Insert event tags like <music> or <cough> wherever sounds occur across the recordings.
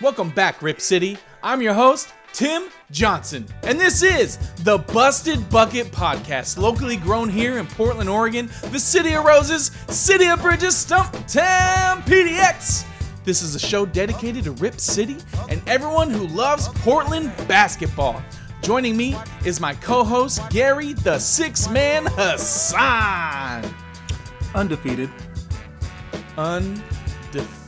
Welcome back, Rip City. I'm your host, Tim Johnson, and this is the Busted Bucket Podcast, locally grown here in Portland, Oregon, the City of Roses, City of Bridges, Stump Stumptown, PDX. This is a show dedicated to Rip City and everyone who loves Portland basketball. Joining me is my co host, Gary the Six Man Hassan. Undefeated. Undefeated.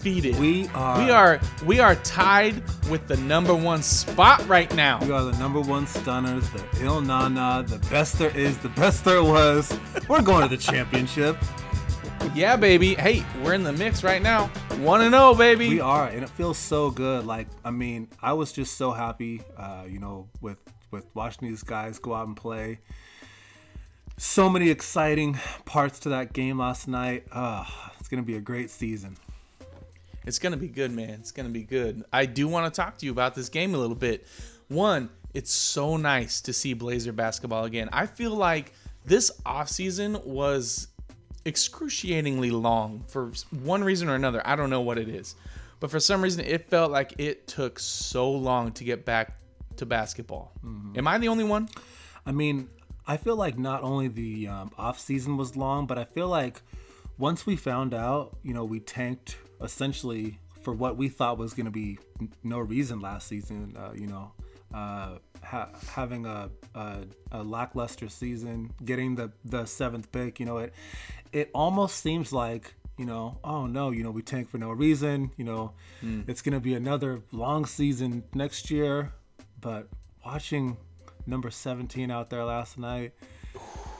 We are. We are we are tied with the number one spot right now. We are the number one stunners, the Il Nana, the best there is, the best there was. We're going to the championship. Yeah, baby. Hey, we're in the mix right now. One and zero, baby. We are, and it feels so good. Like, I mean, I was just so happy, uh, you know, with with watching these guys go out and play. So many exciting parts to that game last night. Uh, it's gonna be a great season. It's gonna be good, man. It's gonna be good. I do want to talk to you about this game a little bit. One, it's so nice to see Blazer basketball again. I feel like this offseason was excruciatingly long for one reason or another. I don't know what it is. But for some reason it felt like it took so long to get back to basketball. Am I the only one? I mean, I feel like not only the um, off season was long, but I feel like once we found out, you know, we tanked essentially for what we thought was going to be n- no reason last season. Uh, you know, uh, ha- having a, a a lackluster season, getting the the seventh pick. You know, it it almost seems like you know, oh no, you know, we tanked for no reason. You know, it's going to be another long season next year. But watching number 17 out there last night,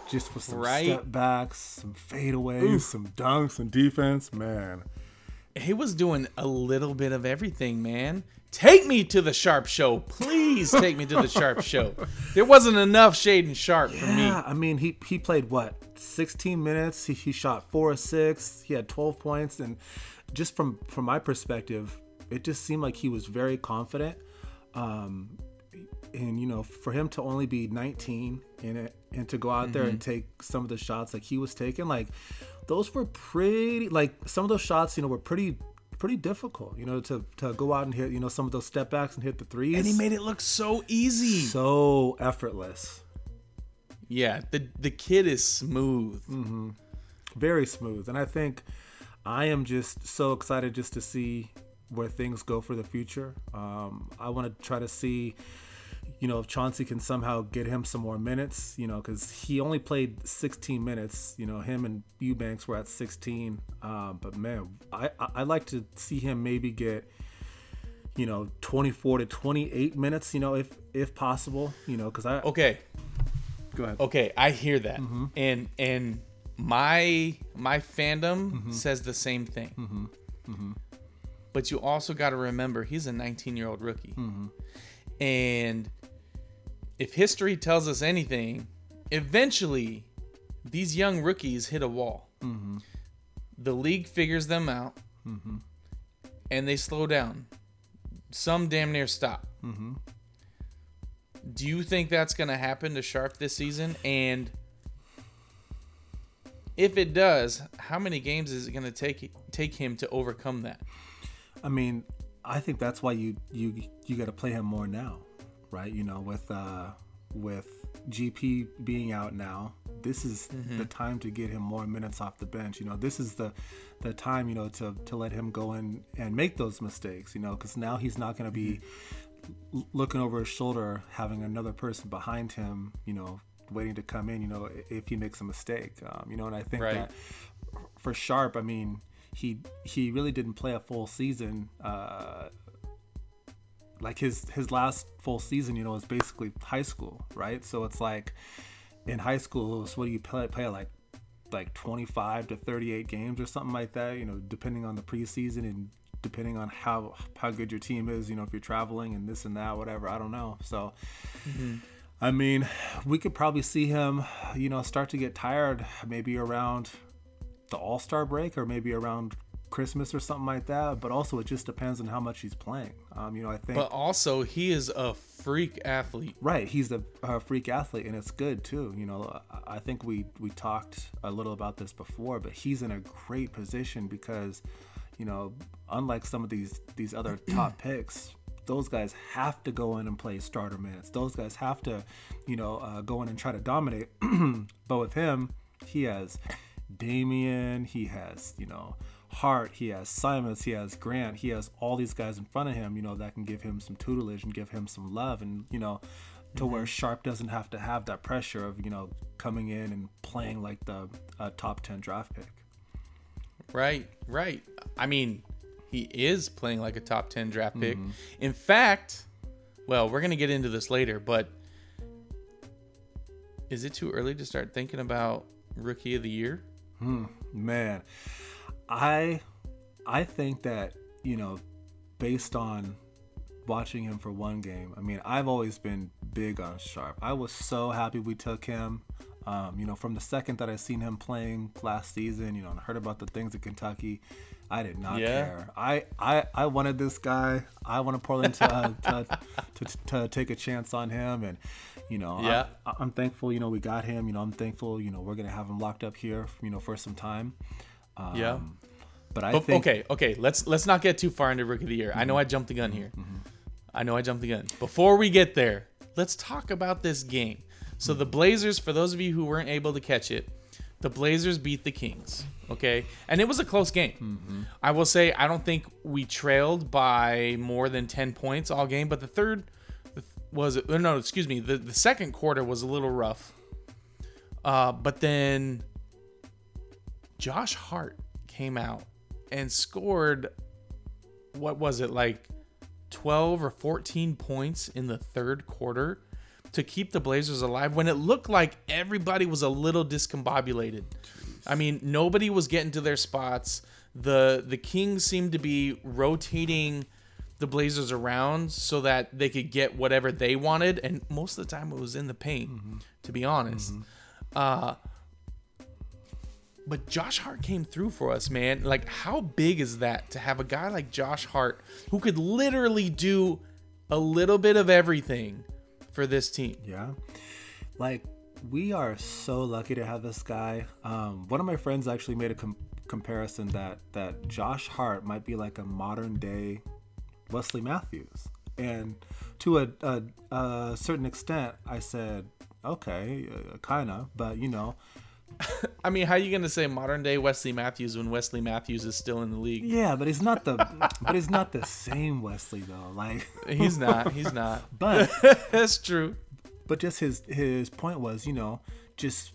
just with some Right. step backs, some fadeaways, some dunks and defense, man. He was doing a little bit of everything, man. Take me to the Sharpe Show. Please take me to the Sharpe <laughs> Show. There wasn't enough Shaedon Sharpe for me. Yeah, I mean, he he played what 16 minutes. He, he shot four or six. He had 12 points, and just from from my perspective, it just seemed like he was very confident. Um, and you know, for him to only be 19 in it and to go out there and Mm-hmm. take some of the shots like he was taking, like those were pretty. Like some of those shots, you know, were pretty pretty difficult. You know, to to go out and hit you know some of those step backs and hit the threes. And he made it look so easy. so effortless. Yeah, the the kid is smooth. very smooth and i think i am just so excited just to see where things go for the future um, i want to try to see you know if chauncey can somehow get him some more minutes you know because he only played 16 minutes you know him and eubanks were at 16 um, but man I, I i'd like to see him maybe get you know 24 to 28 minutes you know if if possible you know because i Okay, go ahead okay, I hear that, Mm-hmm. and and my my fandom Mm-hmm. says the same thing. But you also got to remember he's a 19 year old rookie, Mm-hmm. and if history tells us anything, eventually these young rookies hit a wall. Mm-hmm. The league figures them out, and they slow down. Some damn near stop. Mm-hmm. Do you think that's going to happen to Sharpe this season? And if it does, how many games is it going to take take him to overcome that? I mean, I think that's why you you you got to play him more now, right? You know, with uh with GP being out now, this is the time to get him more minutes off the bench. You know, this is the the time you know to to let him go in and make those mistakes. You know, because now he's not going to be l- looking over his shoulder, having another person behind him. You know, waiting to come in. You know, if he makes a mistake. Um, you know, and I think Right. that for Sharpe, I mean, he he really didn't play a full season. Uh, like his his last full season, you know, was basically high school, right? So it's like in high school, was what do you play? Play like like 25 to 38 games or something like that, you know, depending on the preseason and depending on how how good your team is, you know, if you're traveling and this and that, whatever. I don't know. So. Mm-hmm. I mean, we could probably see him, you know, start to get tired maybe around the All Star break or maybe around Christmas or something like that. But also, it just depends on how much he's playing. Um, you know, I think But also, he is a freak athlete. right, he's a, a freak athlete, and it's good too. You know, I- think we we talked a little about this before, but he's in a great position because, you know, unlike some of these these other <clears throat> top picks, those guys have to go in and play starter minutes. Those guys have to, you know, uh, go in and try to dominate. <clears throat> but with him, he has Damian, he has, you know, Hart, he has Simons, he has Grant, he has all these guys in front of him, you know, that can give him some tutelage and give him some love and, you know, to mm-hmm. where Sharpe doesn't have to have that pressure of, you know, coming in and playing like the uh, top 10 draft pick. Right, right. I mean, he is playing like a top 10 draft pick. Mm-hmm. In fact, well, we're going to get into this later, but is it too early to start thinking about rookie of the year? Hmm, man. I I think that, you know, based on watching him for one game, I mean, I've always been big on Sharpe. I was so happy we took him. Um, you know, from the second that I seen him playing last season, you know, and heard about the things in Kentucky, I did not yeah. care. I, I I wanted this guy. I wanted Portland to, uh, to, to, to take a chance on him, and you know, yeah, I'm, I'm, thankful. You know, we got him. You know, I'm thankful. You know, we're gonna have him locked up here. You know, for some time. Um, yeah. But I but, think okay, okay. Let's let's not get too far into rookie of the year. Mm-hmm. I know I jumped the gun here. Mm-hmm. I know I jumped the gun. Before we get there, let's talk about this game. So the Blazers, for those of you who weren't able to catch it, the Blazers beat the Kings. Okay, and it was a close game. Mm-hmm. I will say I don't think we trailed by more than ten points all game, but the third was uh, no, excuse me, the the second quarter was a little rough. Uh, but then Josh Hart came out and scored what was it like 12 or 14 points in the third quarter to keep the Blazers alive when it looked like everybody was a little discombobulated. I mean, nobody was getting to their spots. The the Kings seemed to be rotating the Blazers around so that they could get whatever they wanted, and most of the time it was in the paint, mm-hmm. to be honest. Mm-hmm. Uh, but Josh Hart came through for us, man. Like, how big is that to have a guy like Josh Hart who could literally do a little bit of everything for this team? Yeah. Like, we are so lucky to have this guy. Um, one of my friends actually made a com- comparison that that Josh Hart might be like a modern day Wesley Matthews, and to a, a, a certain extent, I said, okay, uh, kind of, but you know, <laughs> I mean, how are you gonna say modern day Wesley Matthews when Wesley Matthews is still in the league? Yeah, but he's not the but he's not the same Wesley though. Like <laughs> he's not. He's not. <laughs> But that's true. But just his his point was, you know, just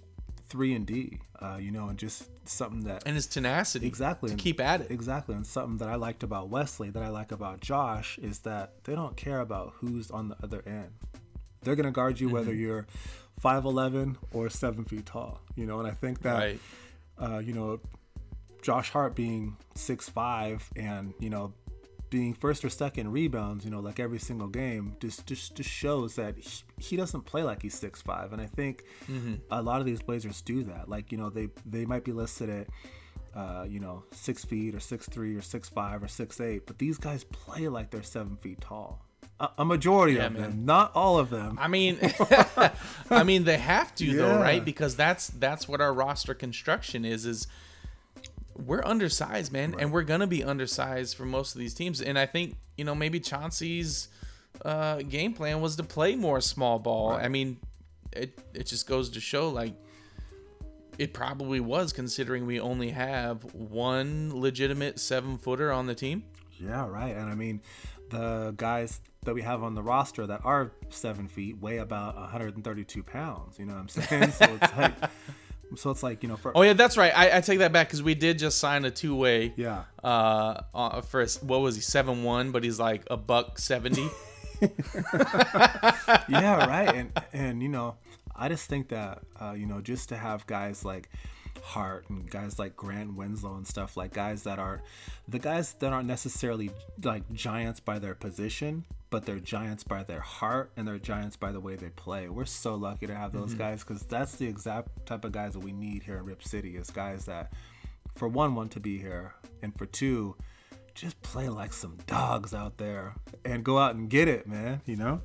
three and D, uh, you know, and just something that and his tenacity exactly to keep at it exactly. And something that I liked about Wesley, that I like about Josh, is that they don't care about who's on the other end. They're gonna guard you mm-hmm. whether you're 5'11 or 7 feet tall, you know, and I think that, right. uh, you know, Josh Hart being 6'5 and, you know, being first or second rebounds, you know, like every single game, just just, just shows that he, he doesn't play like he's six five, and I think mm-hmm. a lot of these Blazers do that. Like you know, they they might be listed at. Uh, you know, six feet or six three or six five or six eight, but these guys play like they're seven feet tall a majority yeah, of man. them, not all of them. I mean, <laughs> <laughs> I mean they have to yeah. though, right? Because that's that's what our roster construction is. Is we're undersized, man, right. and we're gonna be undersized for most of these teams. And I think you know maybe Chauncey's uh, game plan was to play more small ball. Right. I mean, it it just goes to show like it probably was considering we only have one legitimate seven footer on the team. Yeah, right. And I mean, the guys that we have on the roster that are seven feet weigh about 132 pounds. You know what I'm saying? So it's <laughs> like, so it's like you know. For, oh yeah, that's right. I, I take that back because we did just sign a two way. Yeah. Uh, uh, for what was he seven one, but he's like a buck seventy. <laughs> <laughs> yeah, right. And and you know, I just think that uh, you know, just to have guys like Hart and guys like Grant Winslow and stuff like guys that are the guys that aren't necessarily like giants by their position, but they're giants by their heart and they're giants by the way they play. We're so lucky to have those mm-hmm. guys because that's the exact type of guys that we need here in Rip City is guys that, for one, want to be here, and for two, just play like some dogs out there and go out and get it, man. You know.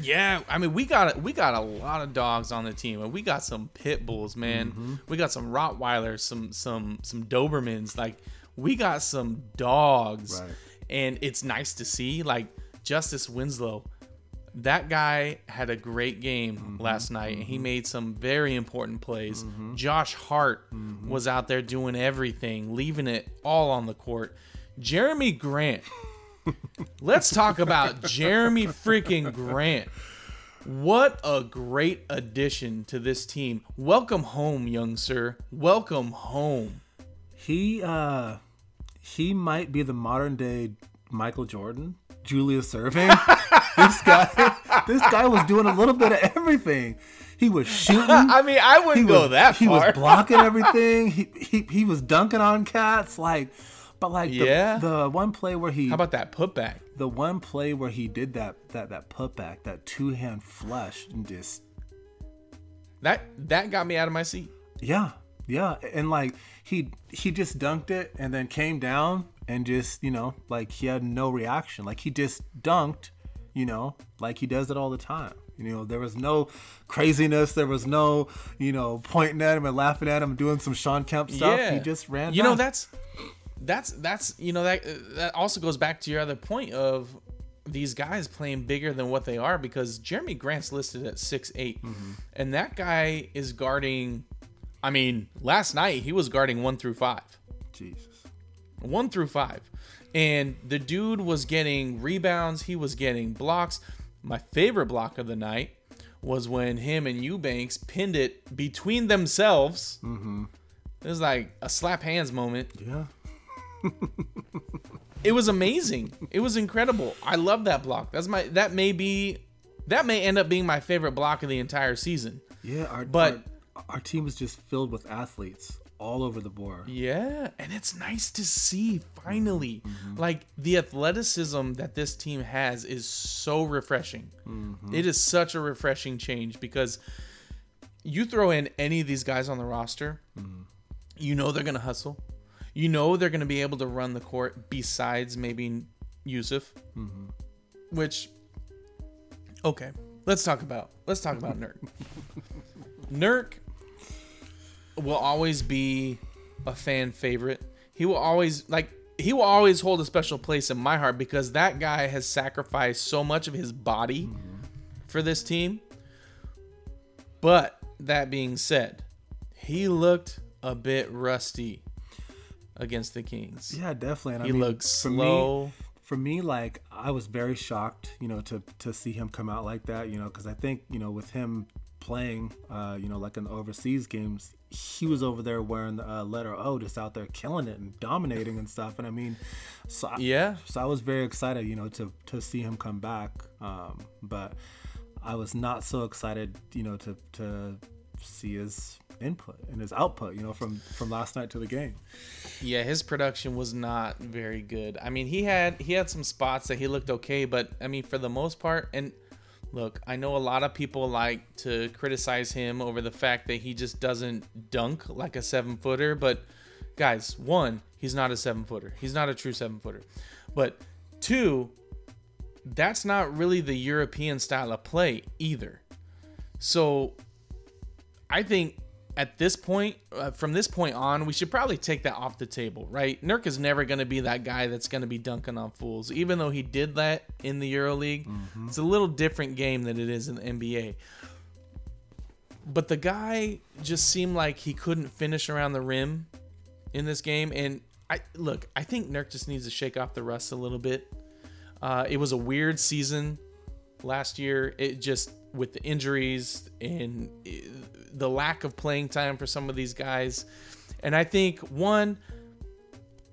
Yeah, I mean we got we got a lot of dogs on the team, and we got some pit bulls, man. Mm-hmm. We got some Rottweilers, some some some Dobermans. Like we got some dogs. Right. And it's nice to see like Justice Winslow. That guy had a great game Mm-hmm. last night and he made some very important plays. Josh Hart Mm-hmm. was out there doing everything, leaving it all on the court. Jerami Grant. Let's talk about Jerami freaking Grant. What a great addition to this team. Welcome home, young sir. Welcome home. He uh he might be the modern day Michael Jordan, Julius Erving. <laughs> this guy this guy was doing a little bit of everything. He was shooting. <laughs> I mean, I wouldn't he go was, that far. he was blocking everything. he, he he was dunking on cats like but like the, Yeah. the one play where he How about that putback? the one play where he did that that that putback, that two hand flush and just That that got me out of my seat. Yeah, yeah, and like he he just dunked it and then came down and just you know like he had no reaction. Like he just dunked, you know, like he does it all the time. You know, there was no craziness. There was no you know pointing at him and laughing at him, doing some Sean Kemp stuff. Yeah, He just ran. You know that's that's that's you know that that also goes back to your other point of these guys playing bigger than what they are because Jerami Grant's listed at six Mm-hmm. and that guy is guarding. I mean, last night he was guarding one through five. Jesus. one through five. And the dude was getting rebounds, he was getting blocks. My favorite block of the night was when him and Eubanks pinned it between themselves. Mm-hmm. It was like a slap hands moment. Yeah. <laughs> It was amazing. It was incredible. I love that block. That's my that may be that may end up being my favorite block of the entire season. Yeah. Our, But- our, our team is just filled with athletes all over the board. Yeah, and it's nice to see finally. Mm-hmm. Like the athleticism that this team has is so refreshing. Mm-hmm. It is such a refreshing change because you throw in any of these guys on the roster, mm-hmm. you know they're going to hustle. You know they're going to be able to run the court besides maybe Jusuf. Mm-hmm. Which okay, let's talk about let's talk about Nurk. <laughs> Nurk will always be a fan favorite. He will always like he will always hold a special place in my heart because that guy has sacrificed so much of his body mm-hmm. for this team. But that being said, he looked a bit rusty against the Kings. Yeah, definitely. And He I mean, looked for me- slow. for me, like I was very shocked, you know, to to see him come out like that, you know, because I think you know with him playing, uh, you know, like in the overseas games, he was over there wearing the uh, letter O, just out there killing it and dominating and stuff. And I mean, so I, Yeah. so I was very excited, you know, to to see him come back. Um, but I was not so excited, you know, to to see his input and his output, you know, from from last night to the game. Yeah, his production was not very good. I mean, he had he had some spots that he looked okay, but I mean, for the most part, and look, I know a lot of people like to criticize him over the fact that he just doesn't dunk like a seven footer. But guys, one, he's not a seven footer. He's not a true seven footer. But two, that's not really the European style of play either. So I think at this point, uh, from this point on, we should probably take that off the table, right? Nurk is never going to be that guy that's going to be dunking on fools, even though he did that in the EuroLeague. It's a little different game than it is in the NBA. But the guy just seemed like he couldn't finish around the rim in this game. And I look, I think Nurk just needs to shake off the rust a little bit. Uh, it was a weird season last year. It just with the injuries and uh, the lack of playing time for some of these guys. And I think one,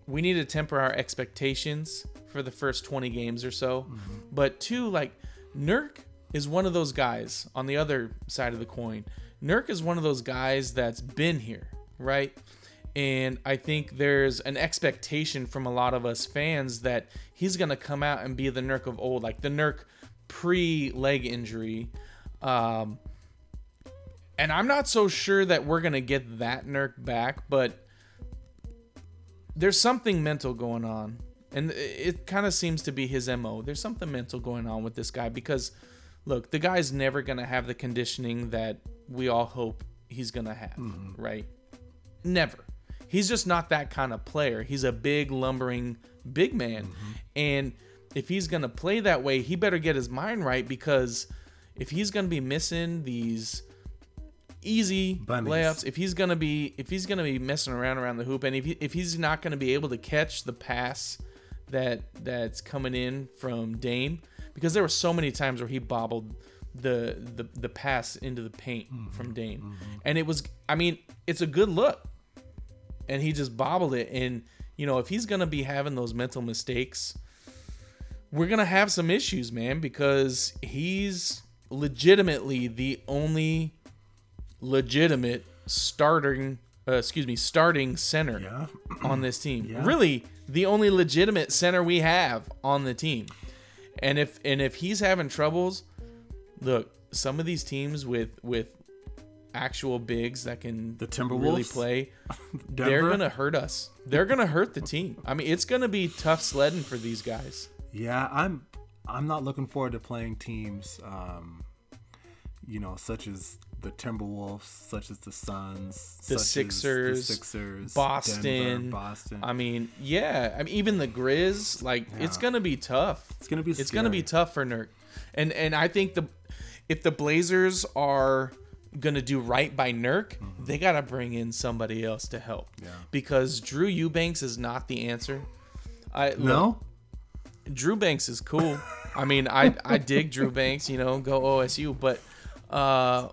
we need to temper our expectations for the first 20 games or so. But two, like Nurk is one of those guys on the other side of the coin. Nurk is one of those guys that's been here, right? And I think there's an expectation from a lot of us fans that he's going to come out and be the Nurk of old, like the Nurk pre leg injury. Um, and I'm not so sure that we're going to get that Nurk back, but there's something mental going on. And it kind of seems to be his MO. There's something mental going on with this guy because, look, the guy's never going to have the conditioning that we all hope he's going to have, right? Never. He's just not that kind of player. He's a big lumbering big man. Mm-hmm. And if he's going to play that way, he better get his mind right because if he's going to be missing these easy Bunnies. layups, if he's going to be if he's going to be messing around around the hoop and if he, if he's not going to be able to catch the pass that that's coming in from Dame because there were so many times where he bobbled the the, the pass into the paint mm-hmm. from Dame. Mm-hmm. And it was I mean, it's a good look. And he just bobbled it and you know, if he's going to be having those mental mistakes, we're going to have some issues, man, because he's legitimately the only legitimate starting uh, excuse me, starting center Yeah. <clears throat> on this team. Yeah. Really, the only legitimate center we have on the team. And if and if he's having troubles, look, some of these teams with with actual bigs that can The Timberwolves really play, <laughs> they're gonna hurt us. They're gonna hurt the team. I mean, it's gonna be tough sledding for these guys. Yeah, I'm I'm not looking forward to playing teams um you know, such as the Timberwolves, such as the Suns, The such as Sixers, the Sixers, Boston. Denver, Boston. I mean, yeah. I mean, even the Grizz, like, it's gonna be tough. it's gonna be it's gonna be tough for Nurk, and and I think the if the Blazers are gonna do right by Nurk, they gotta bring in somebody else to help. Yeah. Because Drew Eubanks is not the answer. I look, No? Drew Banks is cool. I mean, I I dig Drew Banks. You know, go OSU, but uh,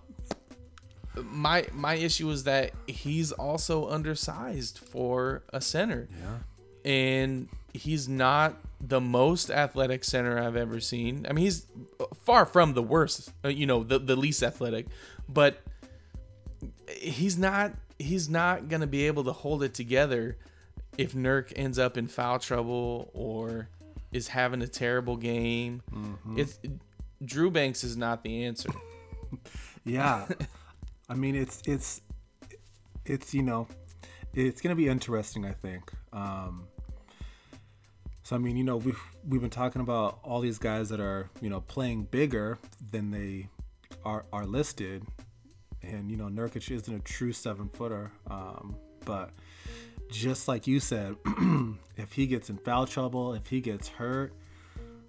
my my issue is that he's also undersized for a center Yeah. and he's not the most athletic center I've ever seen. I mean, he's far from the worst, uh, you know, the the least athletic, but he's not he's not going to be able to hold it together if Nurk ends up in foul trouble or is having a terrible game. It's Drew Banks is not the answer. <laughs> Yeah. I mean, it's it's it's you know, it's gonna be interesting. I think. Um, so I mean, you know, we've we've been talking about all these guys that are you know playing bigger than they are are listed, and you know, Nurkic isn't a true seven footer. Um, but just like you said, <clears throat> if he gets in foul trouble, if he gets hurt,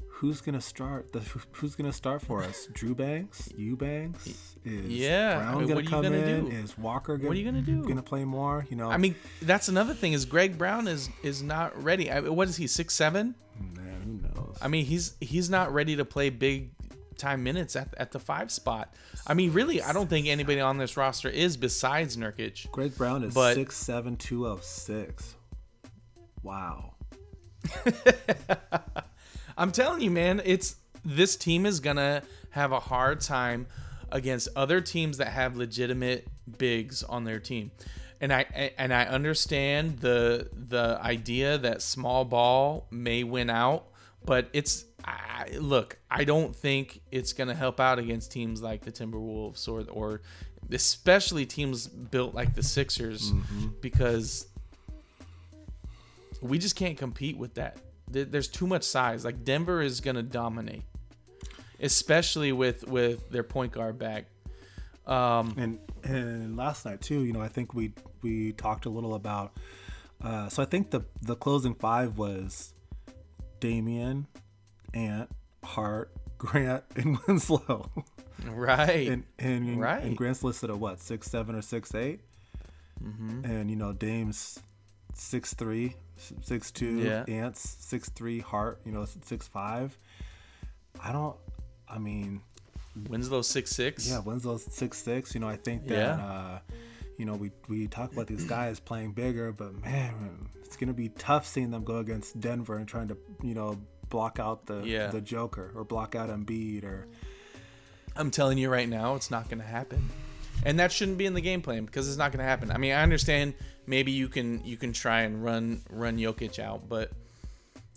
who's gonna start? The, who's gonna start for us? <laughs> Drew Banks, Eubanks, is Yeah, I Brown mean, gonna what are you come gonna in? do? Is Walker gonna, What are you gonna do? Gonna play more? You know, I mean, that's another thing is Greg Brown is is not ready. I, what is he? Six seven? man, who knows? I mean, he's he's not ready to play big time minutes at, at the five spot. I mean, really, I don't think anybody on this roster is besides Nurkic. Greg Brown is but- six seven two oh six. Wow. <laughs> I'm telling you, man, it's this team is gonna have a hard time against other teams that have legitimate bigs on their team. And I and I understand the the idea that small ball may win out, but it's I, look, I don't think it's going to help out against teams like the Timberwolves or or especially teams built like the Sixers because we just can't compete with that. There's too much size. Like Denver is gonna dominate, especially with with their point guard back. Um, And and last night too, you know, I think we we talked a little about. Uh, so I think the the closing five was Damian, Ant, Hart, Grant, <laughs> and Winslow. right. and and, Right. and Grant's listed at what six seven or six eight. Mm-hmm. and you know Dame's six three, six two, Yeah. Ants six three, Hart you know six five. I don't. I mean, Winslow six six. yeah, Winslow six six. You know, I think that Yeah. uh, you know we we talk about these guys playing bigger, but man, it's gonna be tough seeing them go against Denver and trying to you know block out the Yeah. the Joker or block out Embiid or I'm telling you right now, it's not gonna happen, and that shouldn't be in the game plan because it's not gonna happen. I mean, I understand maybe you can you can try and run run Jokic out, but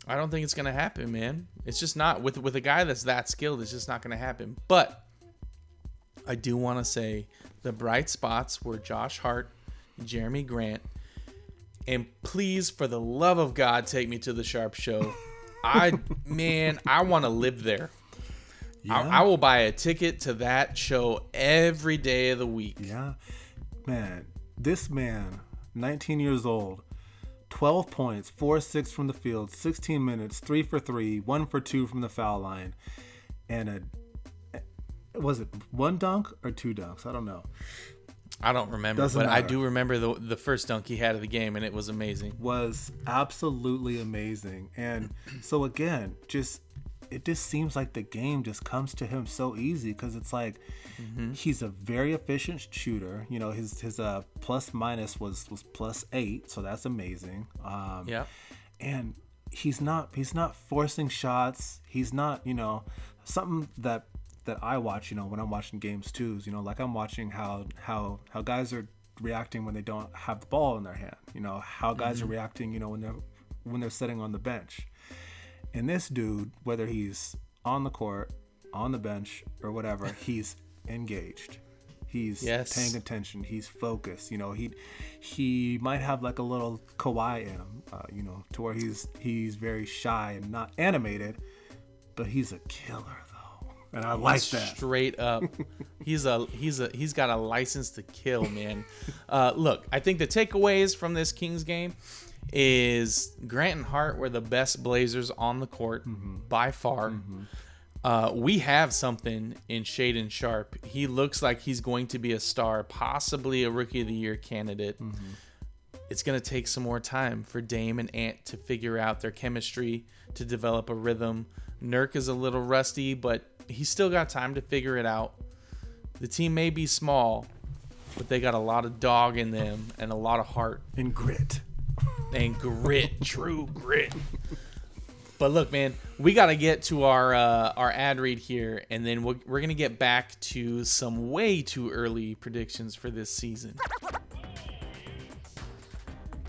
I don't think it's gonna happen, man. It's just not with with a guy that's that skilled. It's just not gonna happen. But I do want to say the bright spots were Josh Hart, Jerami Grant, and please, for the love of God, take me to the Sharpe Show. I man, I want to live there. I, I will buy a ticket to that show every day of the week. Yeah, man, this man 19 years old, 12 points, 4 6 from the field, 16 minutes, 3 for 3, 1 for 2 from the foul line, and a was it one dunk or two dunks? I don't know. I don't remember, Doesn't but I do remember the the first dunk he had of the game, and it was amazing. Was absolutely amazing. And so again, just it just seems like the game just comes to him so easy because it's like he's a very efficient shooter. You know, his his uh plus minus was was plus eight, so that's amazing. Um, Yeah, and he's not he's not forcing shots he's not you know something that that i watch you know when i'm watching games too is you know like i'm watching how how how guys are reacting when they don't have the ball in their hand you know how guys are reacting you know when they're when they're sitting on the bench. And this dude whether he's on the court on the bench or whatever <laughs> he's engaged. He's Yes. paying attention. He's focused. You know he he might have like a little Kawhi in him uh, you know to where he's he's very shy and not animated but he's a killer and i like that straight up. he's a he's a he's got a license to kill, man. Uh, look, I think the takeaways from this Kings game is Grant and Hart were the best Blazers on the court by far. Uh, we have something in Shaedon Sharpe. He looks like he's going to be a star, possibly a Rookie of the Year candidate. It's going to take some more time for Dame and Ant to figure out their chemistry, to develop a rhythm. Nurk is a little rusty, but he's still got time to figure it out. The team may be small, but they got a lot of dog in them and a lot of heart and grit and grit, <laughs> true grit. But look, man, we got to get to our uh, our ad read here, and then we're, we're gonna get back to some way too early predictions for this season.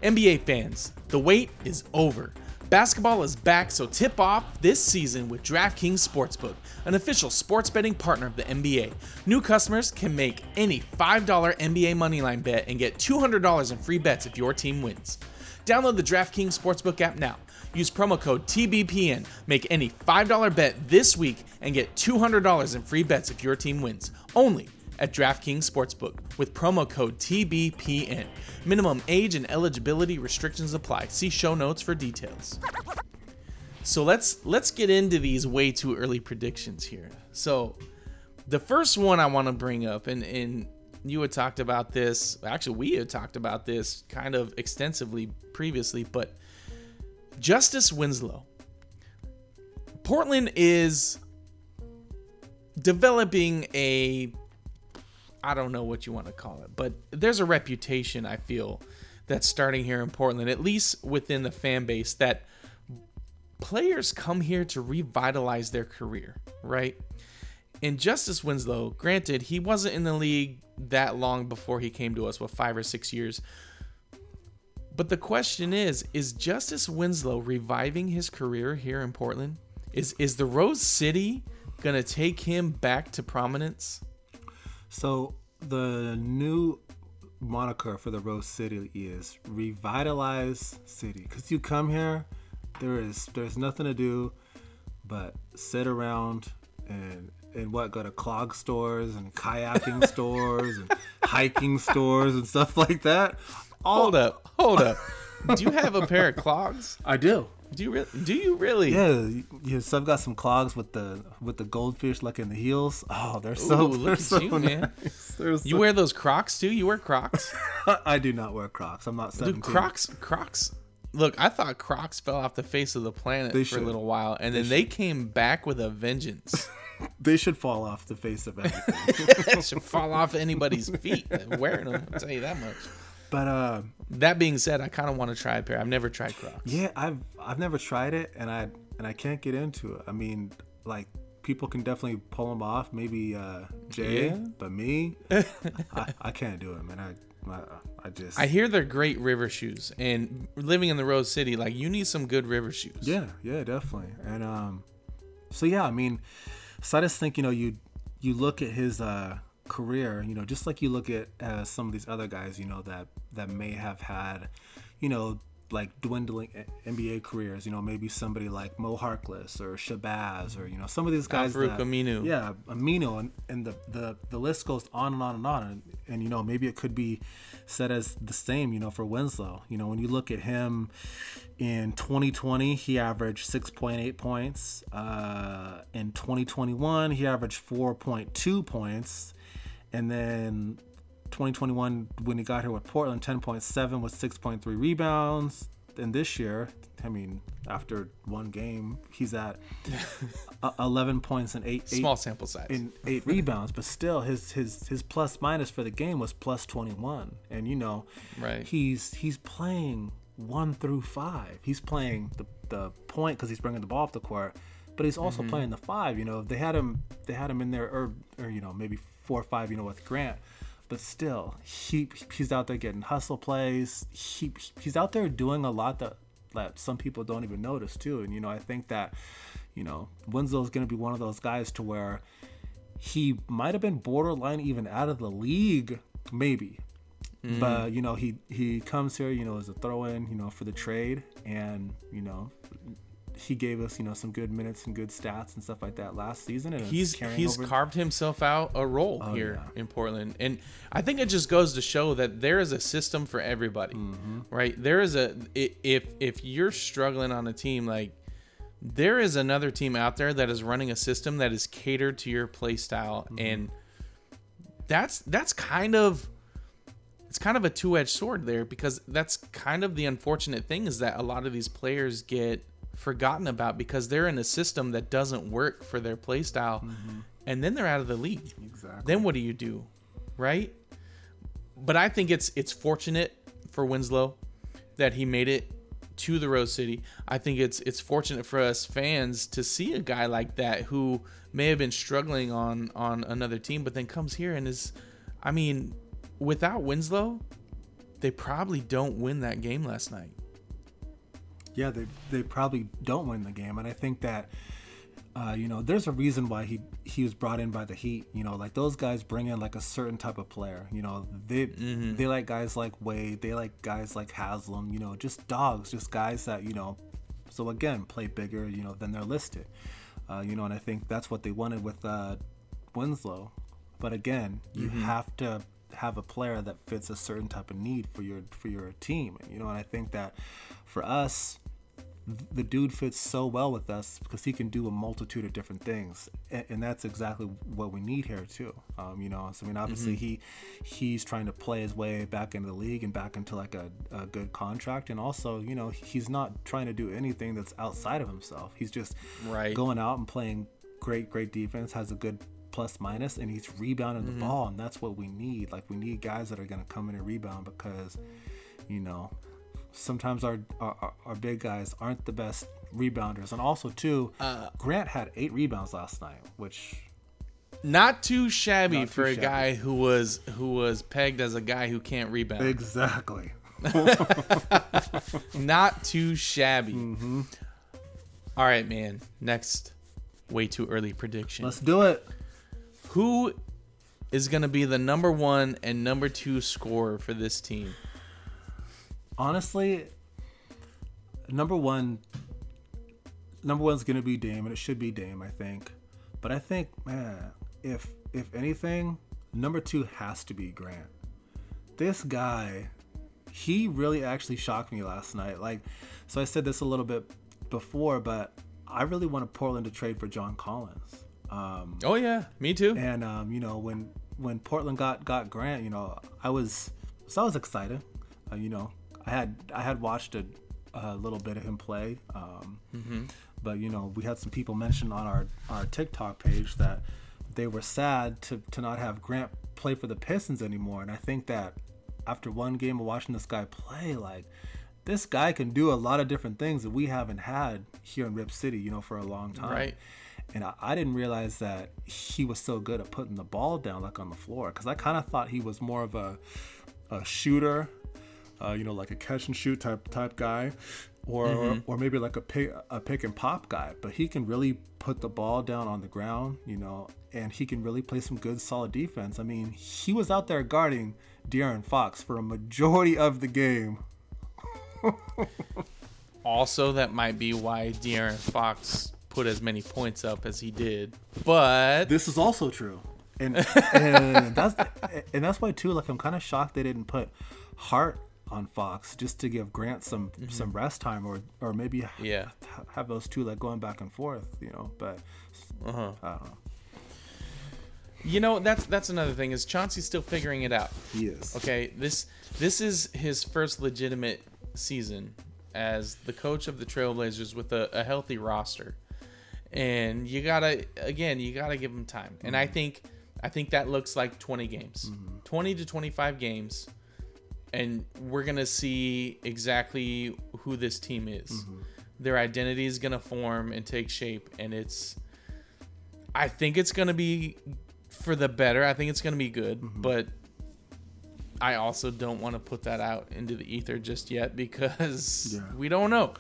NBA fans, the wait is over. Basketball is back, so tip off this season with DraftKings Sportsbook, an official sports betting partner of the NBA. New customers can make any $5 NBA moneyline bet and get $200 in free bets if your team wins. Download the DraftKings Sportsbook app now. Use promo code TBPN. Make any $5 bet this week and get $200 in free bets if your team wins. Only at DraftKings Sportsbook with promo code TBPN. Minimum age and eligibility restrictions apply. See show notes for details. So let's let's get into these way too early predictions here. So the first one I want to bring up, and and you had talked about this. Actually, we had talked about this kind of extensively previously, but Justice Winslow. Portland is developing a I don't know what you want to call it, but there's a reputation I feel that's starting here in Portland, at least within the fan base, that players come here to revitalize their career, right? And Justice Winslow, granted, he wasn't in the league that long before he came to us, with five or six years. But the question is, is Justice Winslow reviving his career here in Portland? Is is the Rose City gonna take him back to prominence? So the new moniker for the Rose City is Revitalize City. Cause you come here, there is there's nothing to do but sit around and and what go to clog stores and kayaking <laughs> stores and hiking stores and stuff like that. All Hold up, hold up. Do you have a pair of clogs? I do. Do you really? Do you really? Yeah, yeah. So I've got some clogs with the with the goldfish like in the heels. Oh, they're so. Ooh, look they're at so you, man. nice. So You wear those Crocs too? You wear Crocs? <laughs> I do not wear Crocs. I'm not 17. Dude, Crocs, Crocs. Look, I thought Crocs fell off the face of the planet They for a little while, and then they came back with a vengeance. <laughs> They should fall off the face of <laughs> everything. should fall off anybody's feet wearing them. I'll tell you that much. But uh, That being said, I kind of want to try a pair. I've never tried Crocs. yeah, I've I've never tried it, and I and I can't get into it. I mean, like people can definitely pull them off. Maybe uh, Jay, Yeah. but me, <laughs> I, I can't do it, man. I I, I just I hear they're great river shoes, and living in the Rose City, like you need some good river shoes. Yeah, yeah, definitely. And um, so yeah, I mean, so I just think you know you you look at his uh career, you know, just like you look at uh, some of these other guys, you know, that that may have had, you know, like dwindling NBA careers. You know, maybe somebody like Mo Harkless or Shabazz or you know some of these guys. Al-Farouq Aminu. Yeah, Aminu, and, and the, the the list goes on and on and on. And, and you know maybe it could be said as the same. You know for Winslow. You know when you look at him in 2020, he averaged 6.8 points. Uh, in 2021, he averaged 4.2 points, and then 2021 when he got here with Portland 10.7 with 6.3 rebounds. And this year I mean after one game he's at <laughs> 11 points and 8 small sample size. in 8 rebounds. But still his his his plus minus for the game was plus 21 and you know right. he's he's playing 1 through 5 he's playing the the point cuz he's bringing the ball up the court but he's also mm-hmm. playing the 5 you know. They had him they had him in there or or you know maybe 4 or 5 you know with Grant but still, he he's out there getting hustle plays. He he's out there doing a lot that that some people don't even notice too. And you know, I think that you know Winslow's going to be one of those guys to where he might have been borderline even out of the league, maybe. Mm. But you know, he he comes here, you know, as a throw-in, you know, for the trade, and you know, he gave us, you know, some good minutes and good stats and stuff like that last season. And he's he's over... carved himself out a role oh, here yeah. in Portland, and I think it just goes to show that there is a system for everybody, mm-hmm. right? There is a if if you're struggling on a team like there is another team out there that is running a system that is catered to your play style mm-hmm. and that's that's kind of it's kind of a two-edged sword there because that's kind of the unfortunate thing is that a lot of these players get forgotten about because they're in a system that doesn't work for their play style mm-hmm. and then they're out of the league. Exactly. Then what do you do? Right? But I think it's it's fortunate for Winslow that he made it to the Rose City. I think it's it's fortunate for us fans to see a guy like that who may have been struggling on on another team but then comes here and is I mean, without Winslow, they probably don't win that game last night yeah, they they probably don't win the game, and I think that. Uh, you know, there's a reason why he he was brought in by the Heat. You know, like those guys bring in like a certain type of player. You know, they mm-hmm. they like guys like Wade. They like guys like Haslem. You know, just dogs, just guys that you know. So again, play bigger. You know, than they're listed. Uh, you know, and I think that's what they wanted with uh, Winslow. But again, you mm-hmm. have to have a player that fits a certain type of need for your for your team. You know, and I think that for us, the dude fits so well with us because he can do a multitude of different things, and, and that's exactly what we need here too. Um, you know, so I mean, obviously mm-hmm. he he's trying to play his way back into the league and back into like a, a good contract, and also you know he's not trying to do anything that's outside of himself. He's just right. going out and playing great, great defense, has a good plus minus, and he's rebounding mm-hmm. the ball, and that's what we need. Like we need guys that are going to come in and rebound because, you know, sometimes our, our, our big guys aren't the best rebounders, and also too, uh, Grant had eight rebounds last night, which not too shabby not for too a shabby. guy who was who was pegged as a guy who can't rebound. Exactly. <laughs> not too shabby. Mm-hmm. All right, man. Next, way too early prediction. Let's do it. Who is going to be the number one and number two scorer for this team? Honestly, number one, number one's gonna be Dame, and it should be Dame, I think. But I think, man, if if anything, number two has to be Grant. This guy, he really actually shocked me last night. Like, so I said this a little bit before, but I really wanted Portland to trade for John Collins. Um, oh yeah, me too. And um, you know when when Portland got got Grant, you know I was so I was excited. Uh, you know I had I had watched a, a little bit of him play, um, mm-hmm. but you know we had some people mention on our our TikTok page that they were sad to to not have Grant play for the Pistons anymore, and I think that after one game of watching this guy play, like this guy can do a lot of different things that we haven't had here in Rip City, you know, for a long time. Right. And I, I didn't realize that he was so good at putting the ball down, like on the floor, because I kind of thought he was more of a a shooter uh, you know, like a catch and shoot type type guy, or mm-hmm. or, or maybe like a pick a pick and pop guy. But he can really put the ball down on the ground, you know, and he can really play some good solid defense. I mean, he was out there guarding De'Aaron Fox for a majority of the game. <laughs> also, that might be why De'Aaron Fox put as many points up as he did. But This is also true, and <laughs> and that's and that's why too. Like I'm kind of shocked they didn't put Hart on Fox just to give Grant some some rest time, or or maybe Mm-hmm. Yeah. ha- have those two like going back and forth. You know, but uh-huh. I don't know. you know that's that's another thing is Chauncey's still figuring it out. He is. Okay, this this is his first legitimate season as the coach of the Trailblazers with a, a healthy roster, and you gotta again you gotta give him time. And I think I think that looks like 20 games, 20 to 25 games, and we're gonna see exactly who this team is. Their identity is gonna form and take shape, and it's. I think it's gonna be for the better. I think it's gonna be good, but I also don't want to put that out into the ether just yet because <laughs> Yeah. we don't know.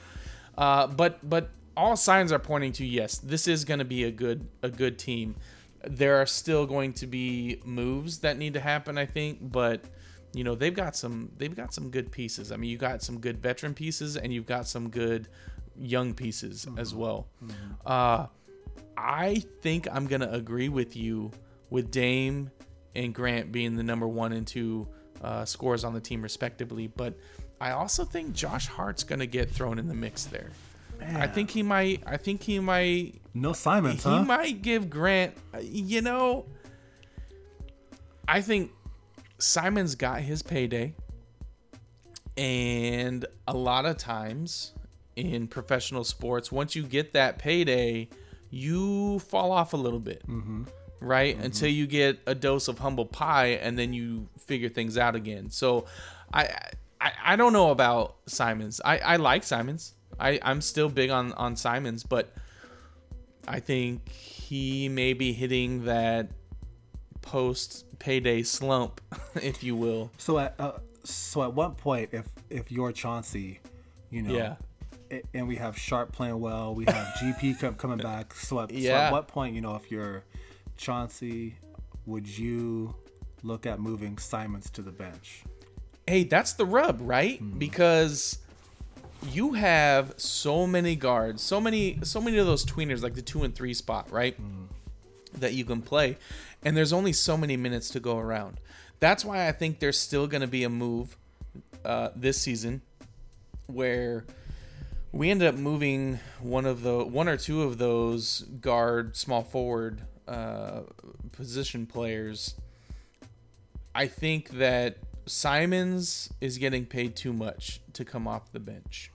Uh, but but all signs are pointing to yes, this is going to be a good a good team. There are still going to be moves that need to happen, I think, but you know they've got some they've got some good pieces. I mean, you got some good veteran pieces and you've got some good young pieces as well. Uh, I think I'm gonna agree with you with Dame and Grant being the number one and two uh, scores on the team respectively, but I also think Josh Hart's gonna get thrown in the mix there. I think he might. I think he might. No Simons, He huh? might give Grant. You know, I think Simon's got his payday, and a lot of times in professional sports, once you get that payday, you fall off a little bit, mm-hmm. right? Mm-hmm. Until you get a dose of humble pie, and then you figure things out again. So, I I, I don't know about Simons. I, I like Simons. I, I'm still big on, on Simons, but I think he may be hitting that post payday slump, <laughs> if you will. So at uh, so at what point, if if you're Chauncey, you know, Yeah. and we have Sharpe playing well, we have <laughs> GP com- coming back. So at, so at what point, you know, if you're Chauncey, would you look at moving Simons to the bench? Hey, that's the rub, right? Because you have so many guards, so many so many of those tweeners, like the two and three spot, right? That you can play. And there's only so many minutes to go around. That's why I think there's still gonna be a move uh, this season where we ended up moving one of the one or two of those guard small forward uh, position players. I think that Simons is getting paid too much to come off the bench.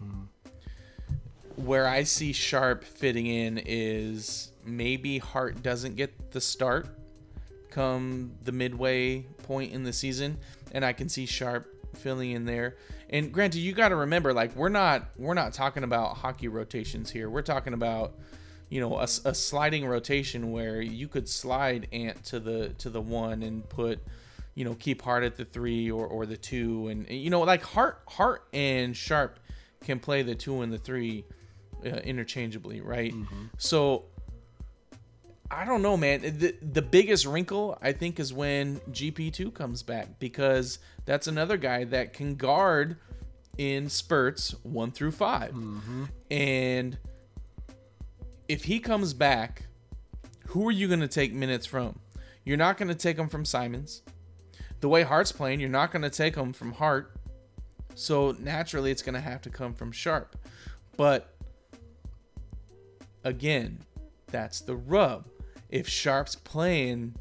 Where I see Sharpe fitting in is maybe Hart doesn't get the start come the midway point in the season, and I can see Sharpe filling in there. And granted, you got to remember, like we're not we're not talking about hockey rotations here. We're talking about you know a, a sliding rotation where you could slide Ant to the to the one and put you know keep Hart at the three or or the two, and you know like Hart Hart and Sharpe can play the two and the three uh, interchangeably, right? So I don't know, man. The the biggest wrinkle I think is when GP2 comes back because that's another guy that can guard in spurts 1 through 5. Mm-hmm. And if he comes back, who are you going to take minutes from? You're not going to take them from Simons. The way Hart's playing, you're not going to take them from Hart. So naturally it's going to have to come from Sharpe. But again, that's the rub. If Sharpe's playing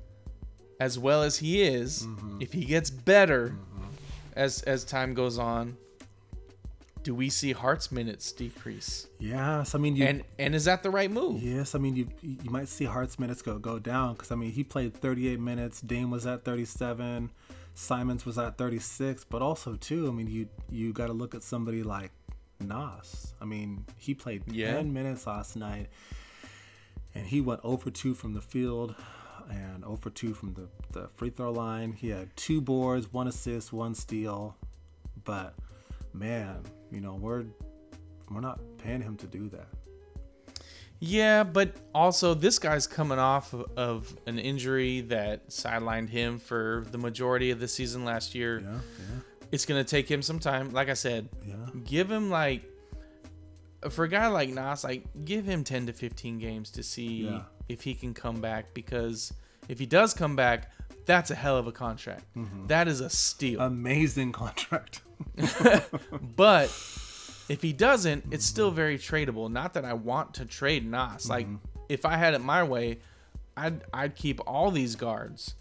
as well as he is, mm-hmm. if he gets better mm-hmm. as as time goes on, do we see Hart's minutes decrease? Yes, I mean you. And and is that the right move? Yes, I mean you you might see Hart's minutes go go down because I mean he played 38 minutes. Dame was at 37, Simons was at 36, but also too, I mean you you got to look at somebody like Nas. I mean he played 10 Yeah. minutes last night, and he went 0 for 2 from the field, and 0 for 2 from the the free throw line. He had two boards, one assist, one steal, but man, you know we're we're not paying him to do that. Yeah, but also this guy's coming off of, of an injury that sidelined him for the majority of the season last year. Yeah, yeah. It's gonna take him some time. Like I said, Yeah. give him like for a guy like Nas, like give him ten to fifteen games to see Yeah. if he can come back. Because if he does come back, that's a hell of a contract. Mm-hmm. That is a steal. Amazing contract. <laughs> <laughs> But if he doesn't, it's mm-hmm. still very tradable. Not that I want to trade Nas. Like mm-hmm. if I had it my way, I'd I'd keep all these guards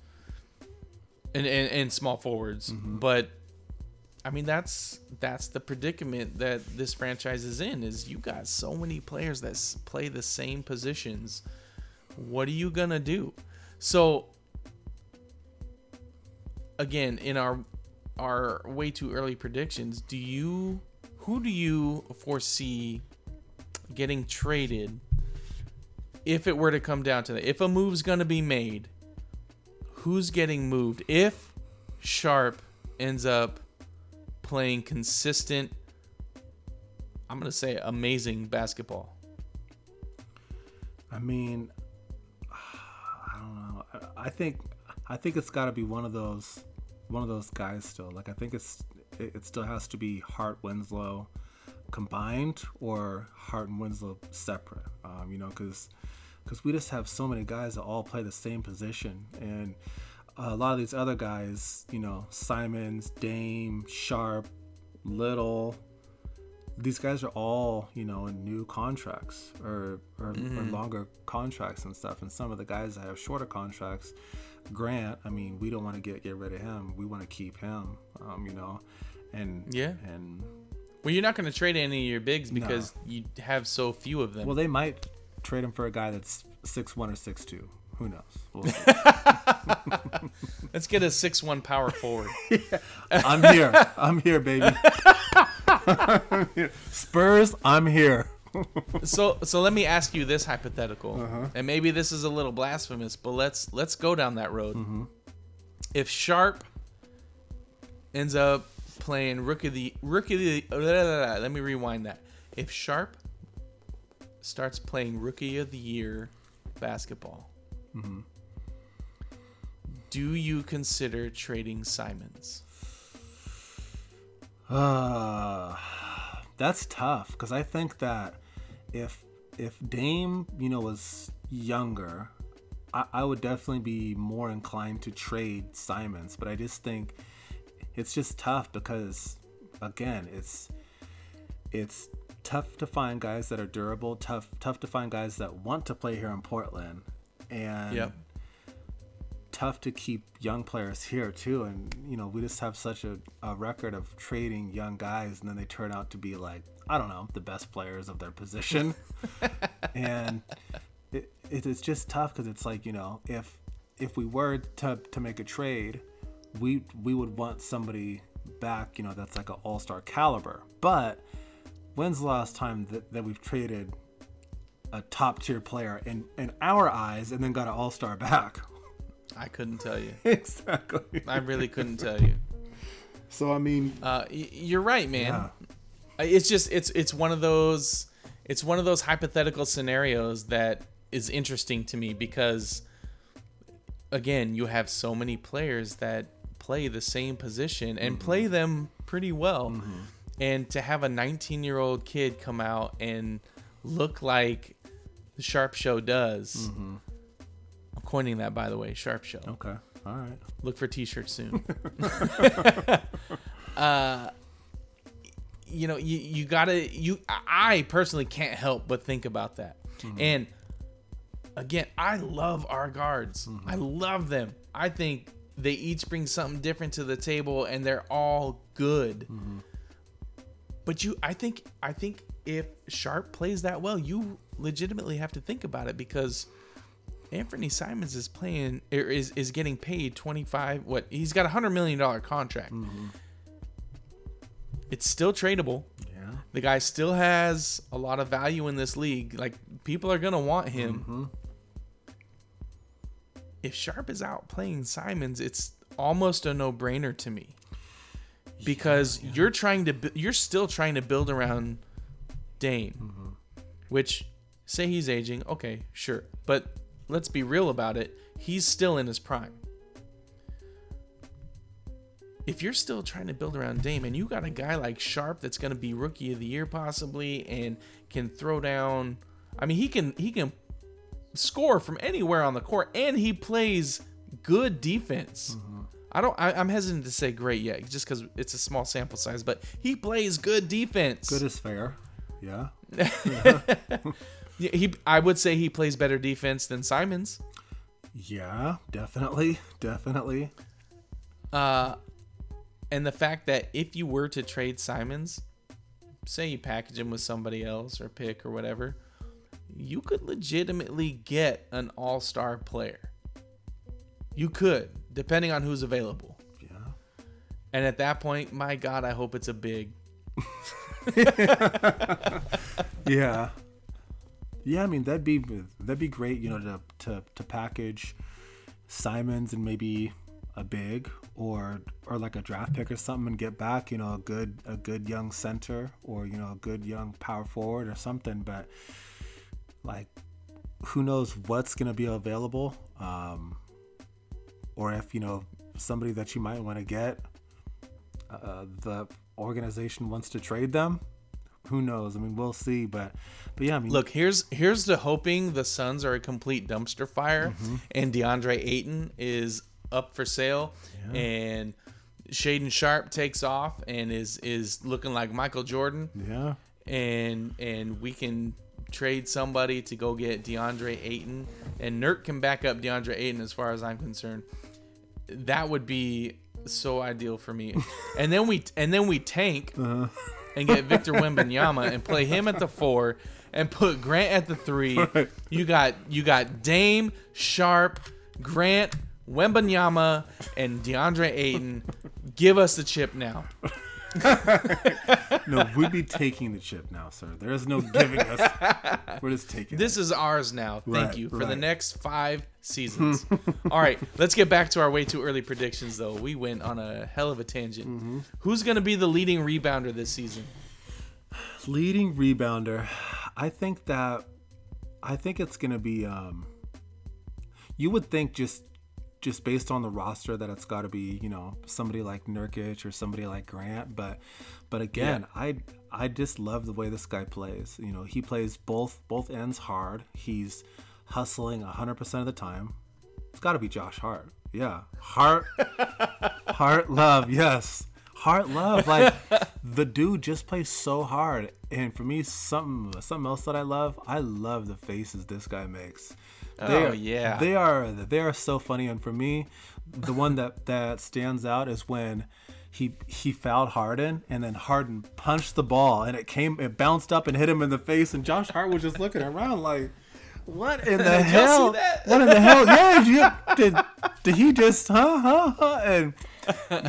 and and, and small forwards. Mm-hmm. But I mean that's that's the predicament that this franchise is in. Is you got so many players that play the same positions. What are you gonna do? So again, in our our way too early predictions, do you who do you foresee getting traded if it were to come down to that? If a move's gonna be made, who's getting moved? If Sharpe ends up playing consistent, I'm gonna say amazing basketball. I mean, I don't know. I- think I think it's got to be one of those one of those guys still. Like I think it's it, it still has to be Hart Winslow combined or Hart and Winslow separate. Um, you know, because because we just have so many guys that all play the same position and. A lot of these other guys, you know, Simons, Dame, Sharpe, Little, these guys are all you know in new contracts or or, or longer contracts and stuff. And some of the guys that have shorter contracts grant i mean we don't want to get get rid of him. We want to keep him um, you know? And Yeah. and Well, you're not gonna trade any of your bigs because you have so few of them. well they might trade him for a guy that's six one or six two who knows We'll. <laughs> Let's get a six-one power forward. <laughs> i'm here i'm here baby <laughs> spurs i'm here so so let me ask you this hypothetical Uh-huh. and maybe this is a little blasphemous but let's let's go down that road Mm-hmm. if Sharpe ends up playing rookie the rookie the let me rewind that if Sharpe starts playing rookie of the year basketball Mm-hmm. do you consider trading simons Uh, that's tough because I think that if if Dame, you know, was younger, I, I would definitely be more inclined to trade Simons. But I just think it's just tough because again, it's it's tough to find guys that are durable. Tough tough to find guys that want to play here in Portland, and Yep. tough to keep young players here too. And you know we just have such a, a record of trading young guys and then they turn out to be like i don't know the best players of their position. <laughs> And it, it is just tough because it's like you know if if we were to, to make a trade we we would want somebody back you know that's like an all-star caliber. But when's the last time that, that we've traded a top tier player in in our eyes and then got an all-star back i couldn't tell you <laughs> exactly. i really couldn't tell you So I mean, Uh, y- you're right, man. Yeah. It's just it's it's one of those it's one of those hypothetical scenarios that is interesting to me because again, you have so many players that play the same position and play them pretty well. And to have a 19-year-old kid come out and look like the Sharpe Show does. Mm-hmm. I'm coining that by the way, Sharpe Show. Okay, all right. look for t-shirts soon. <laughs> <laughs> Uh you know you, you gotta you i personally can't help but think about that. Mm-hmm. And again i love our guards. Mm-hmm. I love them. I think they each bring something different to the table and they're all good but you i think i think if Sharpe plays that well you legitimately have to think about it because Anthony Simons is playing er, is is getting paid 25 what he's got a 100 million dollar contract. It's still tradable. Yeah. The guy still has a lot of value in this league. Like people are going to want him. If Sharpe is out playing Simons, it's almost a no-brainer to me. Because you're trying to bu- you're still trying to build around Dame. Mm-hmm. Which say he's aging, okay, sure. But let's be real about it. He's still in his prime. if you're still trying to build around Dame and you got a guy like Sharpe that's going to be rookie of the year possibly and can throw down I mean he can he can score from anywhere on the court and he plays good defense. Mm-hmm. I don't I, I'm hesitant to say great yet just cuz it's a small sample size but he plays good defense. Good is fair. Yeah. <laughs> Yeah, he I would say he plays better defense than Simons. Yeah, definitely. Definitely. Uh, and the fact that if you were to trade Simons, say you package him with somebody else or pick or whatever, you could legitimately get an all star player. You could, depending on who's available. Yeah. And at that point, my God, I hope it's a big. <laughs> Yeah. Yeah, I mean that'd be that'd be great, you know, to to, to package Simons and maybe a big or or like a draft pick or something and get back, you know, a good a good young center or you know a good young power forward or something. But like, who knows what's gonna be available, um, or if you know somebody that you might want to get, uh, the organization wants to trade them. Who knows? I mean, we'll see. But but yeah, I mean, Look, here's here's the hoping the Suns are a complete dumpster fire, and DeAndre Ayton is up for sale, and Shaedon Sharpe takes off and is is looking like Michael Jordan. yeah. and and we can trade somebody to go get DeAndre Ayton, and Nurk can back up DeAndre Ayton as far as I'm concerned. That would be so ideal for me. <laughs> and then we and then we tank uh-huh. and get Victor <laughs> Wembanyama and play him at the four and put Grant at the three. You got you got Dame, Sharpe, Grant, Wembanyama, and DeAndre Ayton. Give us the chip now. <laughs> No, we'd be taking the chip now, sir. There is no giving us. <laughs> We're just taking This is ours now. Thank Right, you for the next five seasons. <laughs> All right, let's get back to our way too early predictions, though. We went on a hell of a tangent. Mm-hmm. Who's going to be the leading rebounder this season? Leading rebounder. I think that. I think it's gonna be. Um, you would think just just based on the roster that it's got to be you know somebody like Nurkic or somebody like Grant, but but again, I I just love the way this guy plays. You know, he plays both both ends hard. He's hustling 100% of the time. It's got to be Josh Hart. Yeah. Hart <laughs> Heart love, yes. Heart love. Like the dude just plays so hard. And for me, something something else that I love, I love the faces this guy makes. They Oh, are, yeah. They are they are so funny. And for me, the one that that stands out is when he he fouled Harden and then Harden punched the ball and it came it bounced up and hit him in the face and Josh Hart was just looking around like what in the <laughs> hell? that? What in the hell? Yeah, you, did did he just huh huh huh? And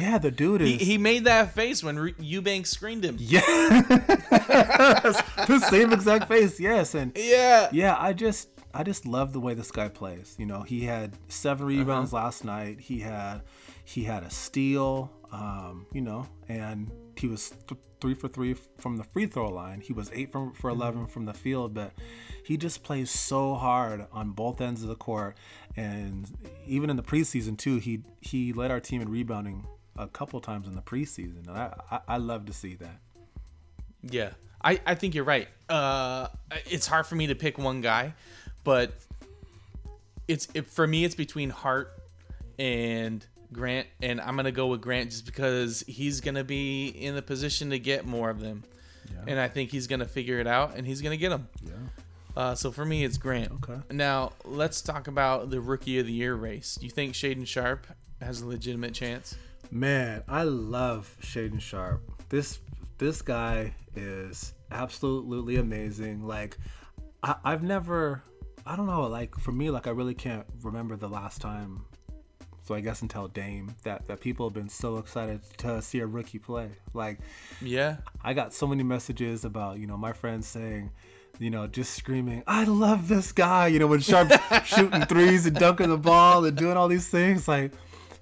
yeah, the dude is He, he made that face when Re- Eubanks screened him. yeah, <laughs> the same exact face. Yes, and Yeah. yeah, I just I just love the way this guy plays. You know, he had seven rebounds last night. He had he had a steal. Um, you know, and he was th- three for three from the free throw line. He was eight from, for 11 from the field, but he just plays so hard on both ends of the court. And even in the preseason too, he he led our team in rebounding a couple times in the preseason, and I I, I love to see that. Yeah, I, I think you're right. Uh, it's hard for me to pick one guy, but it's it, for me it's between Hart and Grant, and I'm gonna go with Grant just because he's gonna be in the position to get more of them, and I think he's gonna figure it out, and he's gonna get them. Yeah. Uh, so for me, it's Grant. Okay. Now let's talk about the Rookie of the Year race. Do you think Shaedon Sharpe has a legitimate chance? Man, I love Shaedon Sharpe. This this guy is absolutely amazing. Like I, I've never I don't know, like for me, like I really can't remember the last time so I guess until Dame that, that people have been so excited to see a rookie play. Like Yeah. I got so many messages about, you know, my friends saying, you know, just screaming, I love this guy, you know, when Sharpe <laughs> shooting threes and dunking the ball and doing all these things. Like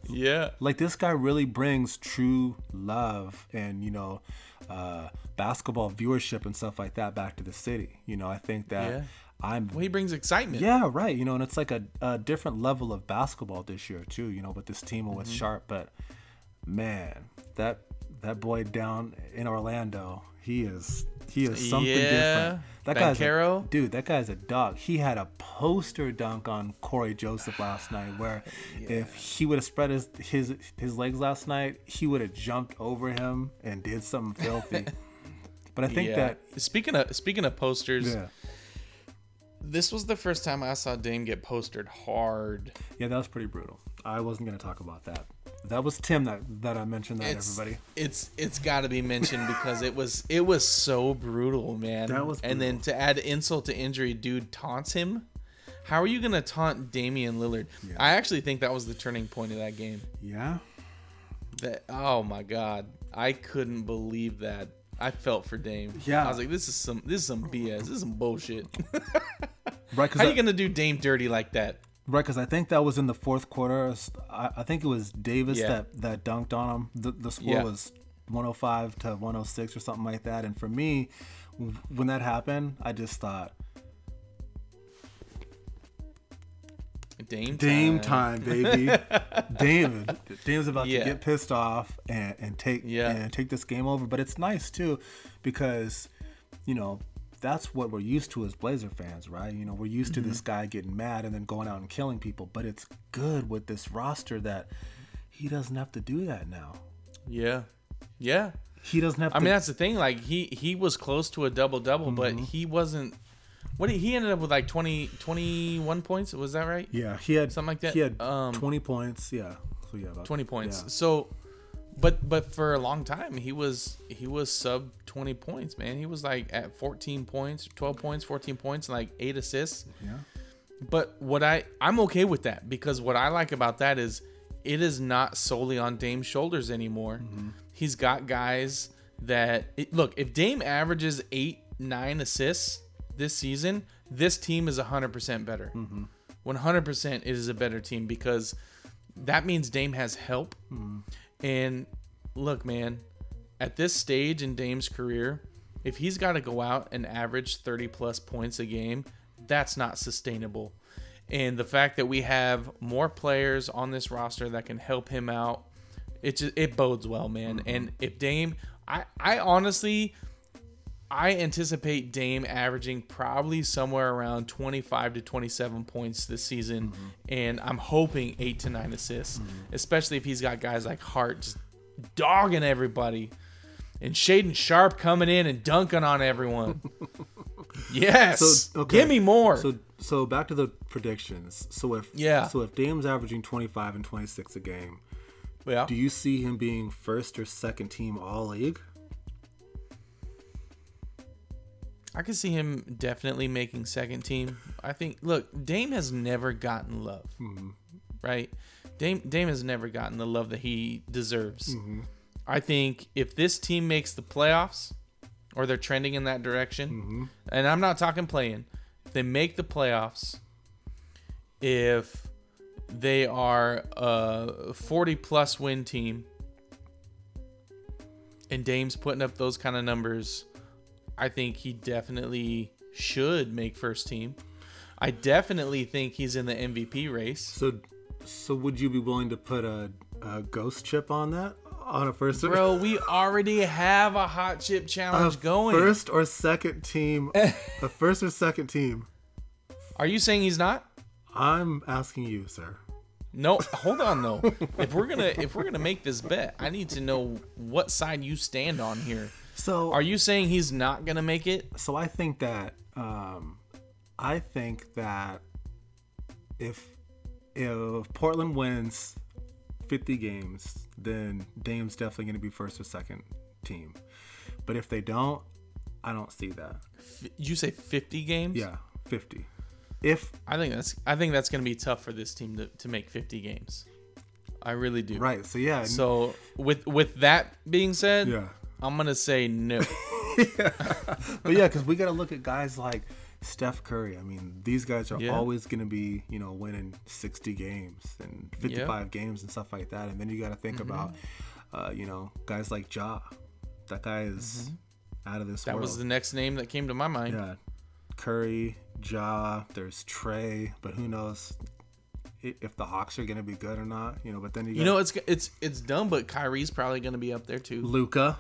Yeah. like this guy really brings true love and you know uh, basketball viewership and stuff like that back to the city you know i think that Yeah. I'm Well, he brings excitement. yeah right you know and it's like a, a different level of basketball this year too you know with this team and with Mm-hmm. Sharpe but man, that that boy down in Orlando, he is he is something Yeah, different. That guy's a, Banchero. dude. That guy's a dog. He had a poster dunk on Cory Joseph last night, where <sighs> if he would have spread his, his his legs last night, he would have jumped over him and did something filthy. <laughs> but I think yeah. that speaking of speaking of posters, yeah, this was the first time I saw Dame get postered hard. yeah, that was pretty brutal. I wasn't gonna talk about that. That was Tim that that I mentioned that It's everybody. it's it's got to be mentioned because it was it was so brutal, man. That was and then to add insult to injury, dude taunts him. How are you gonna taunt Damian Lillard? I actually think that was the turning point of that game. Yeah, That oh my god, I couldn't believe that. I felt for Dame. Yeah. I was like, this is some this is some BS. This is some bullshit. <laughs> right. How are you gonna do Dame dirty like that? Right, because I think that was in the fourth quarter. I, I think it was Davis Yeah. that, that dunked on him. The, the score Yeah. was 105 to 106 or something like that. And for me, when that happened, I just thought, Dame Dame time. time, <laughs> baby. David, Dame's about Yeah. to get pissed off and, and take Yeah. and take this game over. But it's nice too, because you know that's what we're used to as Blazer fans, right? You know, we're used Mm-hmm. to this guy getting mad and then going out and killing people. But it's good with this roster that he doesn't have to do that now. Yeah, yeah. He doesn't have I to. mean, that's the thing. Like he he was close to a double double, but Mm-hmm. he wasn't. What did, he ended up with like 20, 21 points. Was that right? yeah, he had something like that. He had Um, 20 points. Yeah, so yeah, about, Twenty points. yeah. So, but but for a long time he was he was sub twenty points, man. He was like at fourteen points, twelve points, fourteen points, and like eight assists. Yeah. But what I I'm okay with that because what I like about that is it is not solely on Dame's shoulders anymore. He's got guys that it, look. If Dame averages eight nine assists this season, this team is hundred percent better. Mm-hmm. One hundred percent, it is a better team because that means Dame has help. Mm-hmm. And look, man, at this stage in Dame's career, if he's got to go out and average 30 plus points a game, that's not sustainable. And the fact that we have more players on this roster that can help him out, it just, it bodes well, man. Mm-hmm. And if Dame, I I honestly I anticipate Dame averaging probably somewhere around 25 to 27 points this season, mm-hmm. and I'm hoping eight to nine assists, mm-hmm. especially if he's got guys like Hart just dogging everybody, and Shaedon Sharpe coming in and dunking on everyone. <laughs> yes, So, okay. give me more. So so back to the predictions. So if Yeah. so if Dame's averaging 25 and 26 a game, yeah, do you see him being first or second team all league? I could see him definitely making second team. I think. Look, Dame has never gotten love, mm-hmm. right? Dame Dame has never gotten the love that he deserves. Mm-hmm. I think if this team makes the playoffs, or they're trending in that direction, mm-hmm. and I'm not talking playing, if they make the playoffs, if they are a 40 plus win team, and Dame's putting up those kind of numbers, I think he definitely should make first team. I definitely think he's in the MVP race. So so would you be willing to put a, a ghost chip on that on a first Bro, <laughs> we already have a hot chip a challenge going. first or second team a first or second team? Are you saying he's not? I'm asking you, sir. No, <laughs> hold on though. if we're gonna if we're gonna make this bet, I need to know what side you stand on here. So Are you saying he's not gonna make it? so I think that um, I think that if if Portland wins 50 games, then Dame's definitely going to be first or second team. But if they don't, I don't see that. F- You say 50 games? Yeah, 50. If I think that's I think that's gonna be tough for this team to, to make 50 games. I really do. right, so yeah, So with with that being said, yeah. I'm gonna say no. <laughs> But yeah, because we got to look at guys like Steph Curry. I mean, these guys are Yeah. always going to be, you know, winning 60 games and 55 games and stuff like that. And then you got to think Mm-hmm. about, uh, you know, guys like Ja. That guy is out of this Mm-hmm. That world. was the next name that came to my mind. yeah, Curry, Ja. There's Trae, but who knows if the Hawks are gonna be good or not. You know, but then you, You know, it's it's it's dumb, but Kyrie's probably going to be up there too. Luka.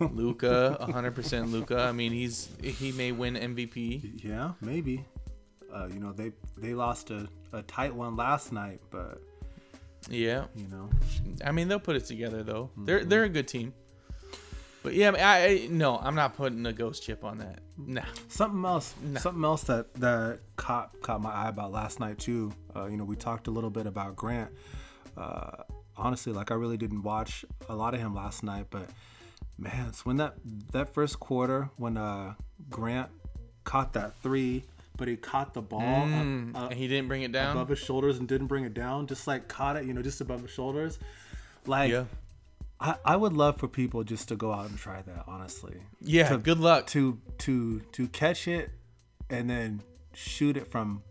Luka, 100% Luka. I mean, he's he may win MVP. Yeah, maybe. Uh, you know, they they lost a, a tight one last night, but Yeah. you know, I mean, they'll put it together though. Mm-hmm. They're they're a good team. But yeah, I, I no, I'm not putting a ghost chip on that. Nah. something else, something else that that caught caught my eye about last night too. Uh, you know, we talked a little bit about Grant. Uh, honestly, like I really didn't watch a lot of him last night, but man, it's when that that first quarter when uh, Grant caught that three, but he caught the ball up- Mm, up- and he didn't bring it down. above his shoulders and didn't bring it down, just like caught it, you know, just above his shoulders. Like yeah. I, I would love for people just to go out and try that, honestly. Yeah. To- good luck. To to to catch it and then shoot it from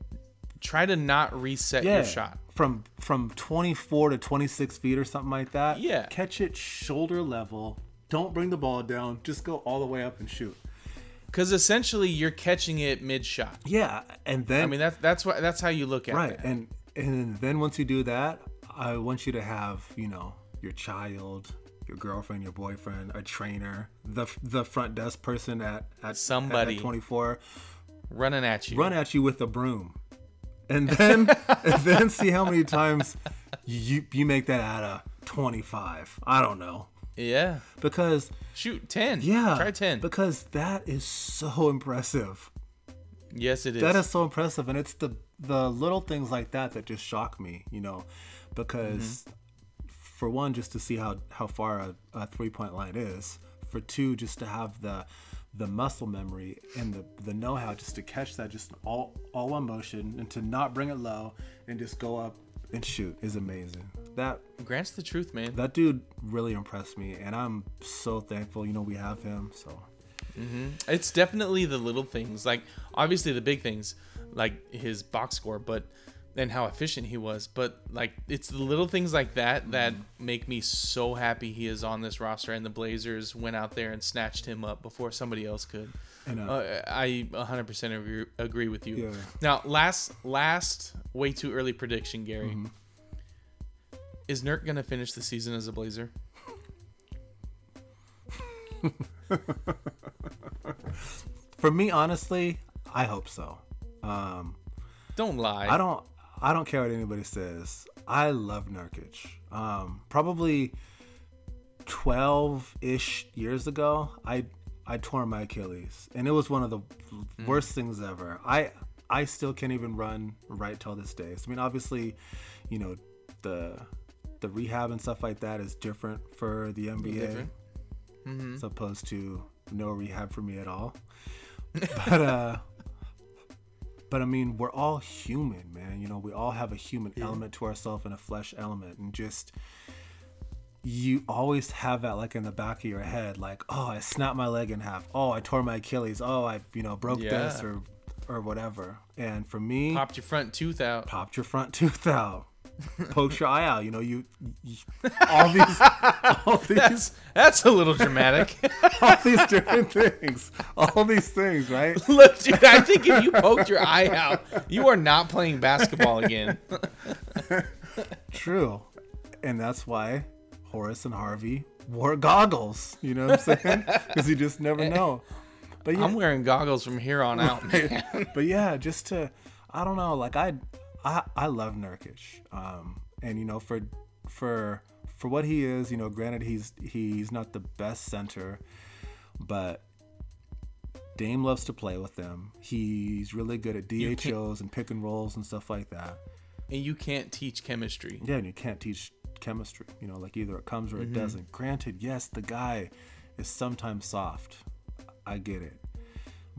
Try to not reset yeah your shot. from from 24 to 26 feet or something like that. Yeah. Catch it shoulder level. Don't bring the ball down. Just go all the way up and shoot. Because essentially, you're catching it mid shot. Yeah, and then I mean, that's that's what that's how you look at it. right and and then once you do that i want you to have you know your child your girlfriend your boyfriend a trainer the the front desk person at at Somebody. at 24 Running at you. run at you with a broom and then <laughs> and then see how many times you you make that out of 25 i don't know Yeah. because Shoot ten. yeah Try ten. because that is so impressive yes, it is. That is so impressive, and it's the the little things like that that just shock me, you know, because mm-hmm. For one, just to see how how far a, a three point line is. For two, just to have the the muscle memory and the the know how just to catch that just all all one motion and to not bring it low and just go up and shoot is amazing. That Grant's the truth, man. that dude really impressed me, and I'm so thankful. You know, we have him. So mm-hmm. It's definitely the little things, like obviously the big things, like his box score, but and how efficient he was. But like it's the little things like that that make me so happy he is on this roster. And the Blazers went out there and snatched him up before somebody else could. and uh, Uh, I 100% agree, agree with you. Yeah. Now, last last way too early prediction, Gary. Mm-hmm. Is Nurk gonna finish the season as a Blazer? <laughs> for me, honestly, I hope so. Um, Don't lie. I don't I don't care what anybody says. I love Nurkic. Um, probably twelve ish years ago, I I tore my Achilles, and it was one of the worst things ever. I I still can't even run right till this day. So, I mean, obviously, you know, the the rehab and stuff like that is different for the NBA, different. as opposed to no rehab for me at all. <laughs> But uh, but I mean, we're all human, man. You know, we all have a human element to ourselves and a flesh element, and just you always have that like in the back of your head, like, oh, I snapped my leg in half. Oh, I tore my Achilles. Oh, I you know broke this or or whatever. And for me, Popped your front tooth out. popped your front tooth out, <laughs> poked your eye out. You know, you, you <laughs> all these all these That's that's a little dramatic. <laughs> all these different things, all these things, right? Look, dude, I think if you poked your eye out, you are not playing basketball again. True. And that's why Horace and Harvey wore goggles. You know what I'm saying? Because you just never eh, know. But yeah, I'm wearing goggles from here on out, man. but yeah, just to, I don't know, like I, I, I love Nurkic. Um, and you know, for, for, for what he is, you know, granted he's he's not the best center, but Dame loves to play with them. He's really good at DHOs and pick and rolls and stuff like that. And you can't teach chemistry. Yeah, and you can't teach chemistry. You know, like either it comes or it Mm-hmm. doesn't. Granted, yes, the guy is sometimes soft. I get it.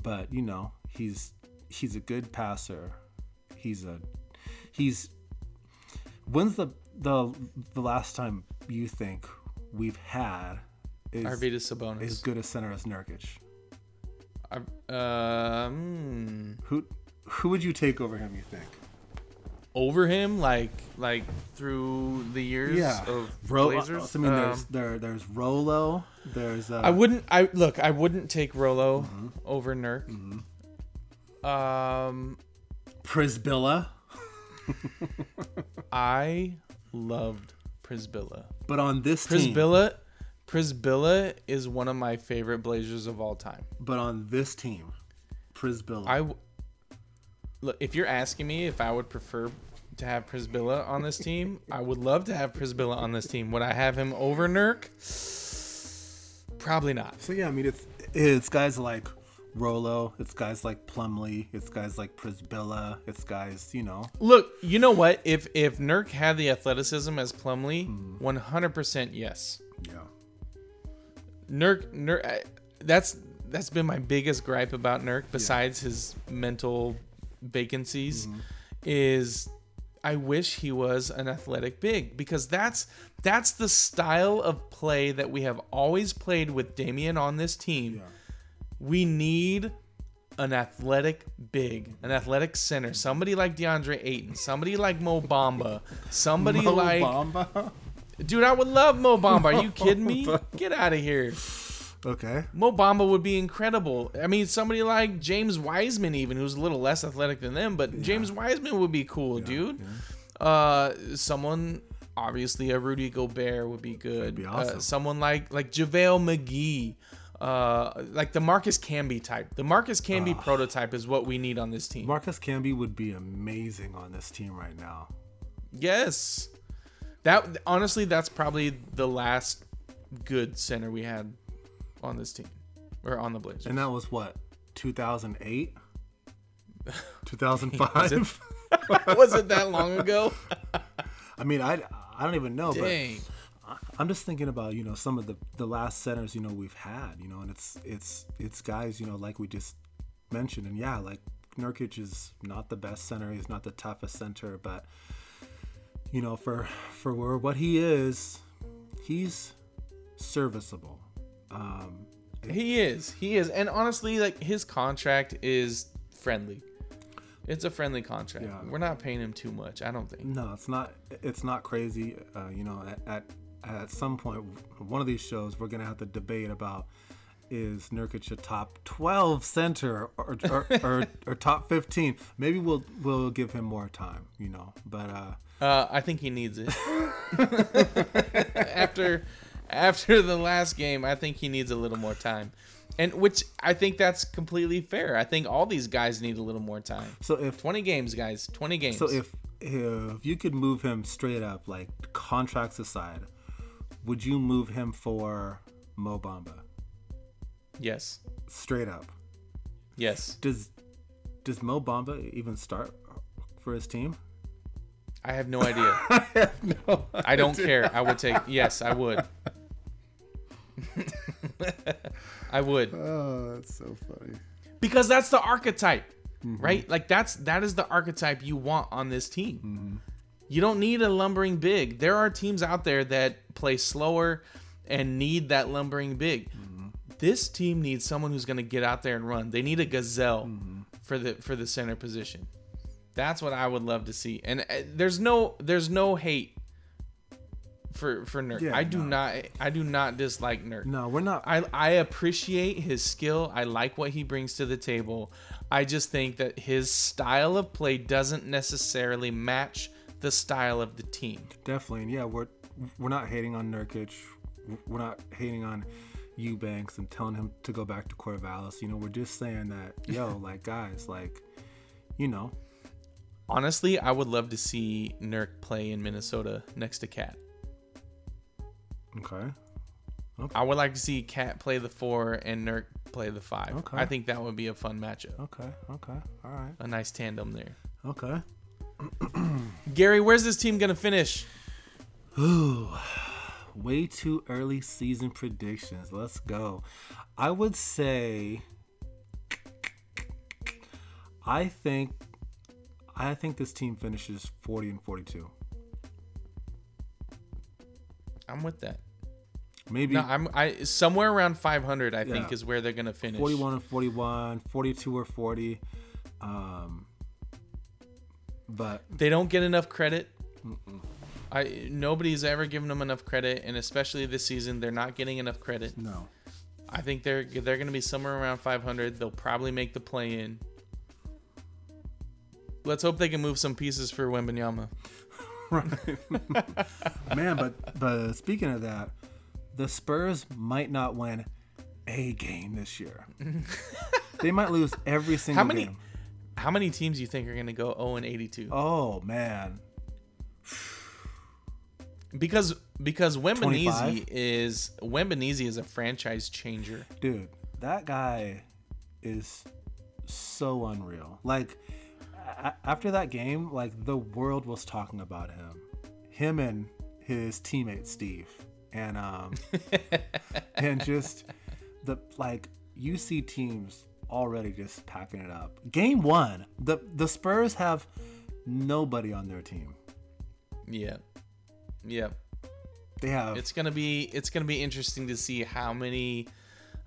But, you know, he's he's a good passer. He's a he's when's the the the last time you think we've had is Arvydas Sabonis. as good a center as Nurkic? Ar- hmm. Who who would you take over him, you think? over him, like like through the years of Ro- Blazers. I mean, Um, there's there there's Rolo. There's uh, I wouldn't. I look. I wouldn't take Rolo Mm-hmm. over Nurk. Um, Przybilla. <laughs> I loved Przybilla. But on this team, Przybilla, Przybilla is one of my favorite Blazers of all time. but on this team, Przybilla. I w- look if you're asking me if I would prefer to have Przybilla on this team, I would love to have Przybilla on this team. Would I have him over Nurk? Probably not. so yeah, I mean it's it's guys like Rolo, it's guys like Plumlee. it's guys like Przybilla, it's guys, you know. Look, you know what? If if Nurk had the athleticism as Plumlee, Hmm. 100% yes. Yeah. Nurk, Nurk, I- that's that's been my biggest gripe about Nurk, besides his mental vacancies, is I wish he was an athletic big because that's that's the style of play that we have always played with Damian on this team. We need an athletic big, an athletic center, somebody like DeAndre Ayton, somebody like Mo Bamba, somebody Mo like Bamba? dude. I would love Mo Bamba. Are <laughs> you kidding me? Get out of here. Okay. Mo Bamba would be incredible. I mean, somebody like James Wiseman, even who's a little less athletic than them, but James Wiseman would be cool, dude. Uh, someone obviously a Rudy Gobert would be good. be Uh, awesome. someone like like JaVale McGee. Uh, like the Marcus Camby type. The Marcus Camby prototype is what we need on this team. Marcus Camby would be amazing on this team right now. yes. That honestly, that's probably the last good center we had on this team or on the Blazers. And that was what? 2008? 2005? <laughs> was it <laughs> that long ago? <laughs> I mean, I I don't even know, Dang. but I'm just thinking about, you know, some of the the last centers, you know, we've had, you know, and it's it's it's guys, you know, like we just mentioned and yeah, like Nurkic is not the best center, he's not the toughest center, but you know, for for where what he is, he's serviceable. Um He is. He is. And honestly, like his contract is friendly. It's a friendly contract. Yeah. We're not paying him too much, I don't think. No, it's not. It's not crazy. Uh, you know, at, at at some point, one of these shows, we're gonna have to debate about is Nurkic a top twelve center or or, or, or top fifteen? Maybe we'll we'll give him more time. You know, but uh, Uh, I think he needs it. <laughs> after after the last game, I think he needs a little more time. And which I think that's completely fair. I think all these guys need a little more time. so if 20 games, guys. 20 games. so if if you could move him straight up, like contracts aside, would you move him for Mo Bamba? yes. Straight up. Yes. Does does Mo Bamba even start for his team? I have no idea. <laughs> I no I don't care. I would take yes, I would. <laughs> <laughs> I would. Oh, that's so funny. Because that's the archetype. Mm-hmm. Right? Like that's that is the archetype you want on this team. Mm-hmm. You don't need a lumbering big. There are teams out there that play slower and need that lumbering big. This team needs someone who's going to get out there and run. They need a gazelle for the for the center position. That's what I would love to see. And uh, there's no there's no hate for for Nurk. Yeah, I do no. not I do not dislike Nurk. No, we're not. I I appreciate his skill. I like what he brings to the table. I just think that his style of play doesn't necessarily match the style of the team. Definitely, and yeah, we're we're not hating on Nurkic. We're not hating on Eubanks and telling him to go back to Corvallis. You know, we're just saying that, <laughs> yo, like guys, like, you know, Honestly, I would love to see Nurk play in Minnesota next to KAT. okay, I would like to see KAT play the four and Nurk play the five. Okay. I think that would be a fun matchup. okay, okay, all right, A nice tandem there. okay. <clears throat> Gary, where's this team gonna finish? Ooh, way too early season predictions. Let's go. I would say, I think, I think this team finishes forty and forty-two. I'm with that. Maybe No, I'm I somewhere around 500. I think is where they're gonna finish. 41 and 41, 42 or 40. Um, but they don't get enough credit. I nobody's ever given them enough credit, and especially this season, they're not getting enough credit. no. I think they're they're going to be somewhere around 500. They'll probably make the play in. let's hope they can move some pieces for Wembanyama. <laughs> <laughs> Man, but but speaking of that, the Spurs might not win a game this year. <laughs> they might lose every single How many game. How many teams do you think are going to go 0 and 82? Oh man, Because because 25? is Wembanyama is a franchise changer. dude, that guy is so unreal. Like a- after that game, like the world was talking about him, him and his teammate Steve, and um, <laughs> and just the like you see teams already just packing it up. Game one, the the Spurs have nobody on their team. Yeah. Yeah. They have It's going to be it's to be interesting to see how many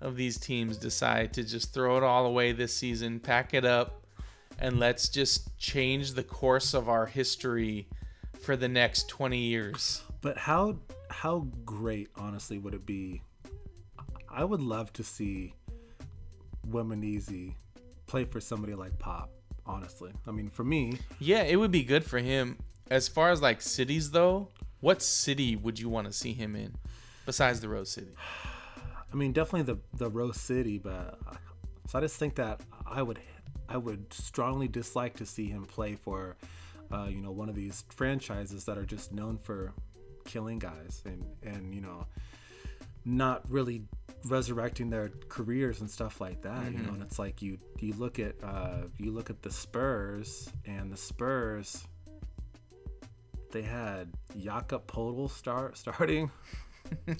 of these teams decide to just throw it all away this season, pack it up, and let's just change the course of our history for the next 20 years. But how how great, honestly, would it be? I would love to see Wemenizi play for somebody like Pop. Honestly, I mean, for me, Yeah, it would be good for him. As far as like cities though, what city would you want to see him in besides the Rose City? <sighs> I mean, definitely the the Rose City, but so I just think that I would I would strongly dislike to see him play for, uh, you know, one of these franchises that are just known for killing guys and and you know, not really resurrecting their careers and stuff like that. You know, and it's like you you look at uh, you look at the Spurs and the Spurs. They had Jakob Poeltl start <laughs> starting. <laughs>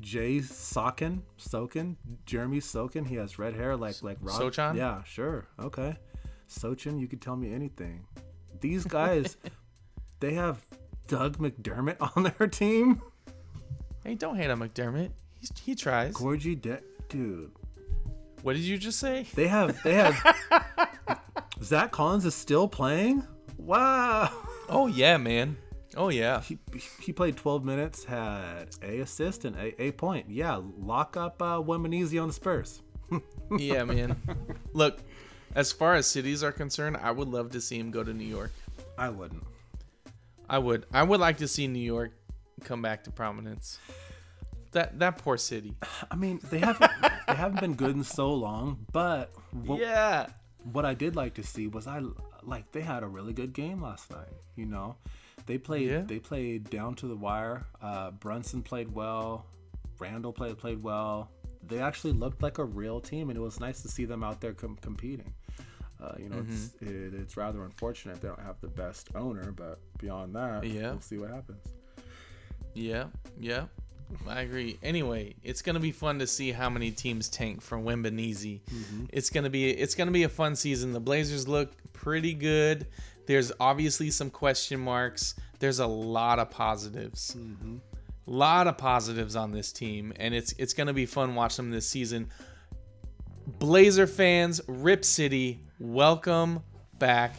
Jay Sokin, Sokin, Jeremy Sokin. He has red hair like like Rob. Sochan? Yeah, sure, okay. Sochin, you could tell me anything. These guys, <laughs> they have Doug McDermott on their team. Hey, don't hate on McDermott. He's, he tries. Gorgui, De- dude. What did you just say? They have they have. <laughs> Zach Collins is still playing. Wow. Oh yeah, man. Oh yeah. He, he played 12 minutes, had a assist and a, a point. Yeah, lock up uh, Wembanyama on the Spurs. <laughs> yeah, man. Look, as far as cities are concerned, I would love to see him go to New York. I wouldn't. I would. I would like to see New York come back to prominence. That that poor city. I mean, they haven't they haven't been good in so long, but what, Yeah. what I did like to see was I like they had a really good game last night. You know, they played Yeah. they played down to the wire. Uh, Brunson played well. Randall played played well. They actually looked like a real team, and it was nice to see them out there com- competing. Uh, you know, it's Mm-hmm. it, it's rather unfortunate they don't have the best owner, but beyond that, Yeah. we'll see what happens. Yeah. Yeah. I agree. Anyway, it's gonna be fun to see how many teams tank for Wembanyama. Mm-hmm. It's gonna be it's gonna be a fun season. The Blazers look pretty good. There's obviously some question marks. There's a lot of positives. A lot of positives on this team, and it's it's gonna be fun watching them this season. Blazer fans, Rip City, welcome back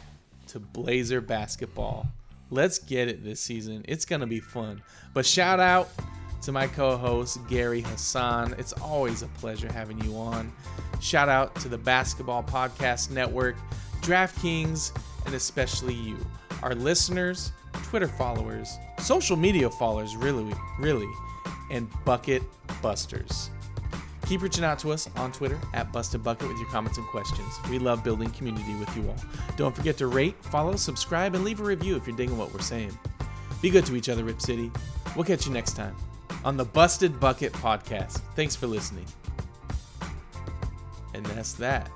to Blazer basketball. Let's get it this season. It's going to be fun. But shout out to my co host, Gary Hassan. It's always a pleasure having you on. Shout out to the Basketball Podcast Network, DraftKings, and especially you, our listeners, Twitter followers, social media followers, really, really, and Bucket Busters. Keep reaching out to us on Twitter at Busted Bucket with your comments and questions. We love building community with you all. Don't forget to rate, follow, subscribe, and leave a review if you're digging what we're saying. Be good to each other, Rip City. We'll catch you next time on the Busted Bucket Podcast. Thanks for listening. And that's that.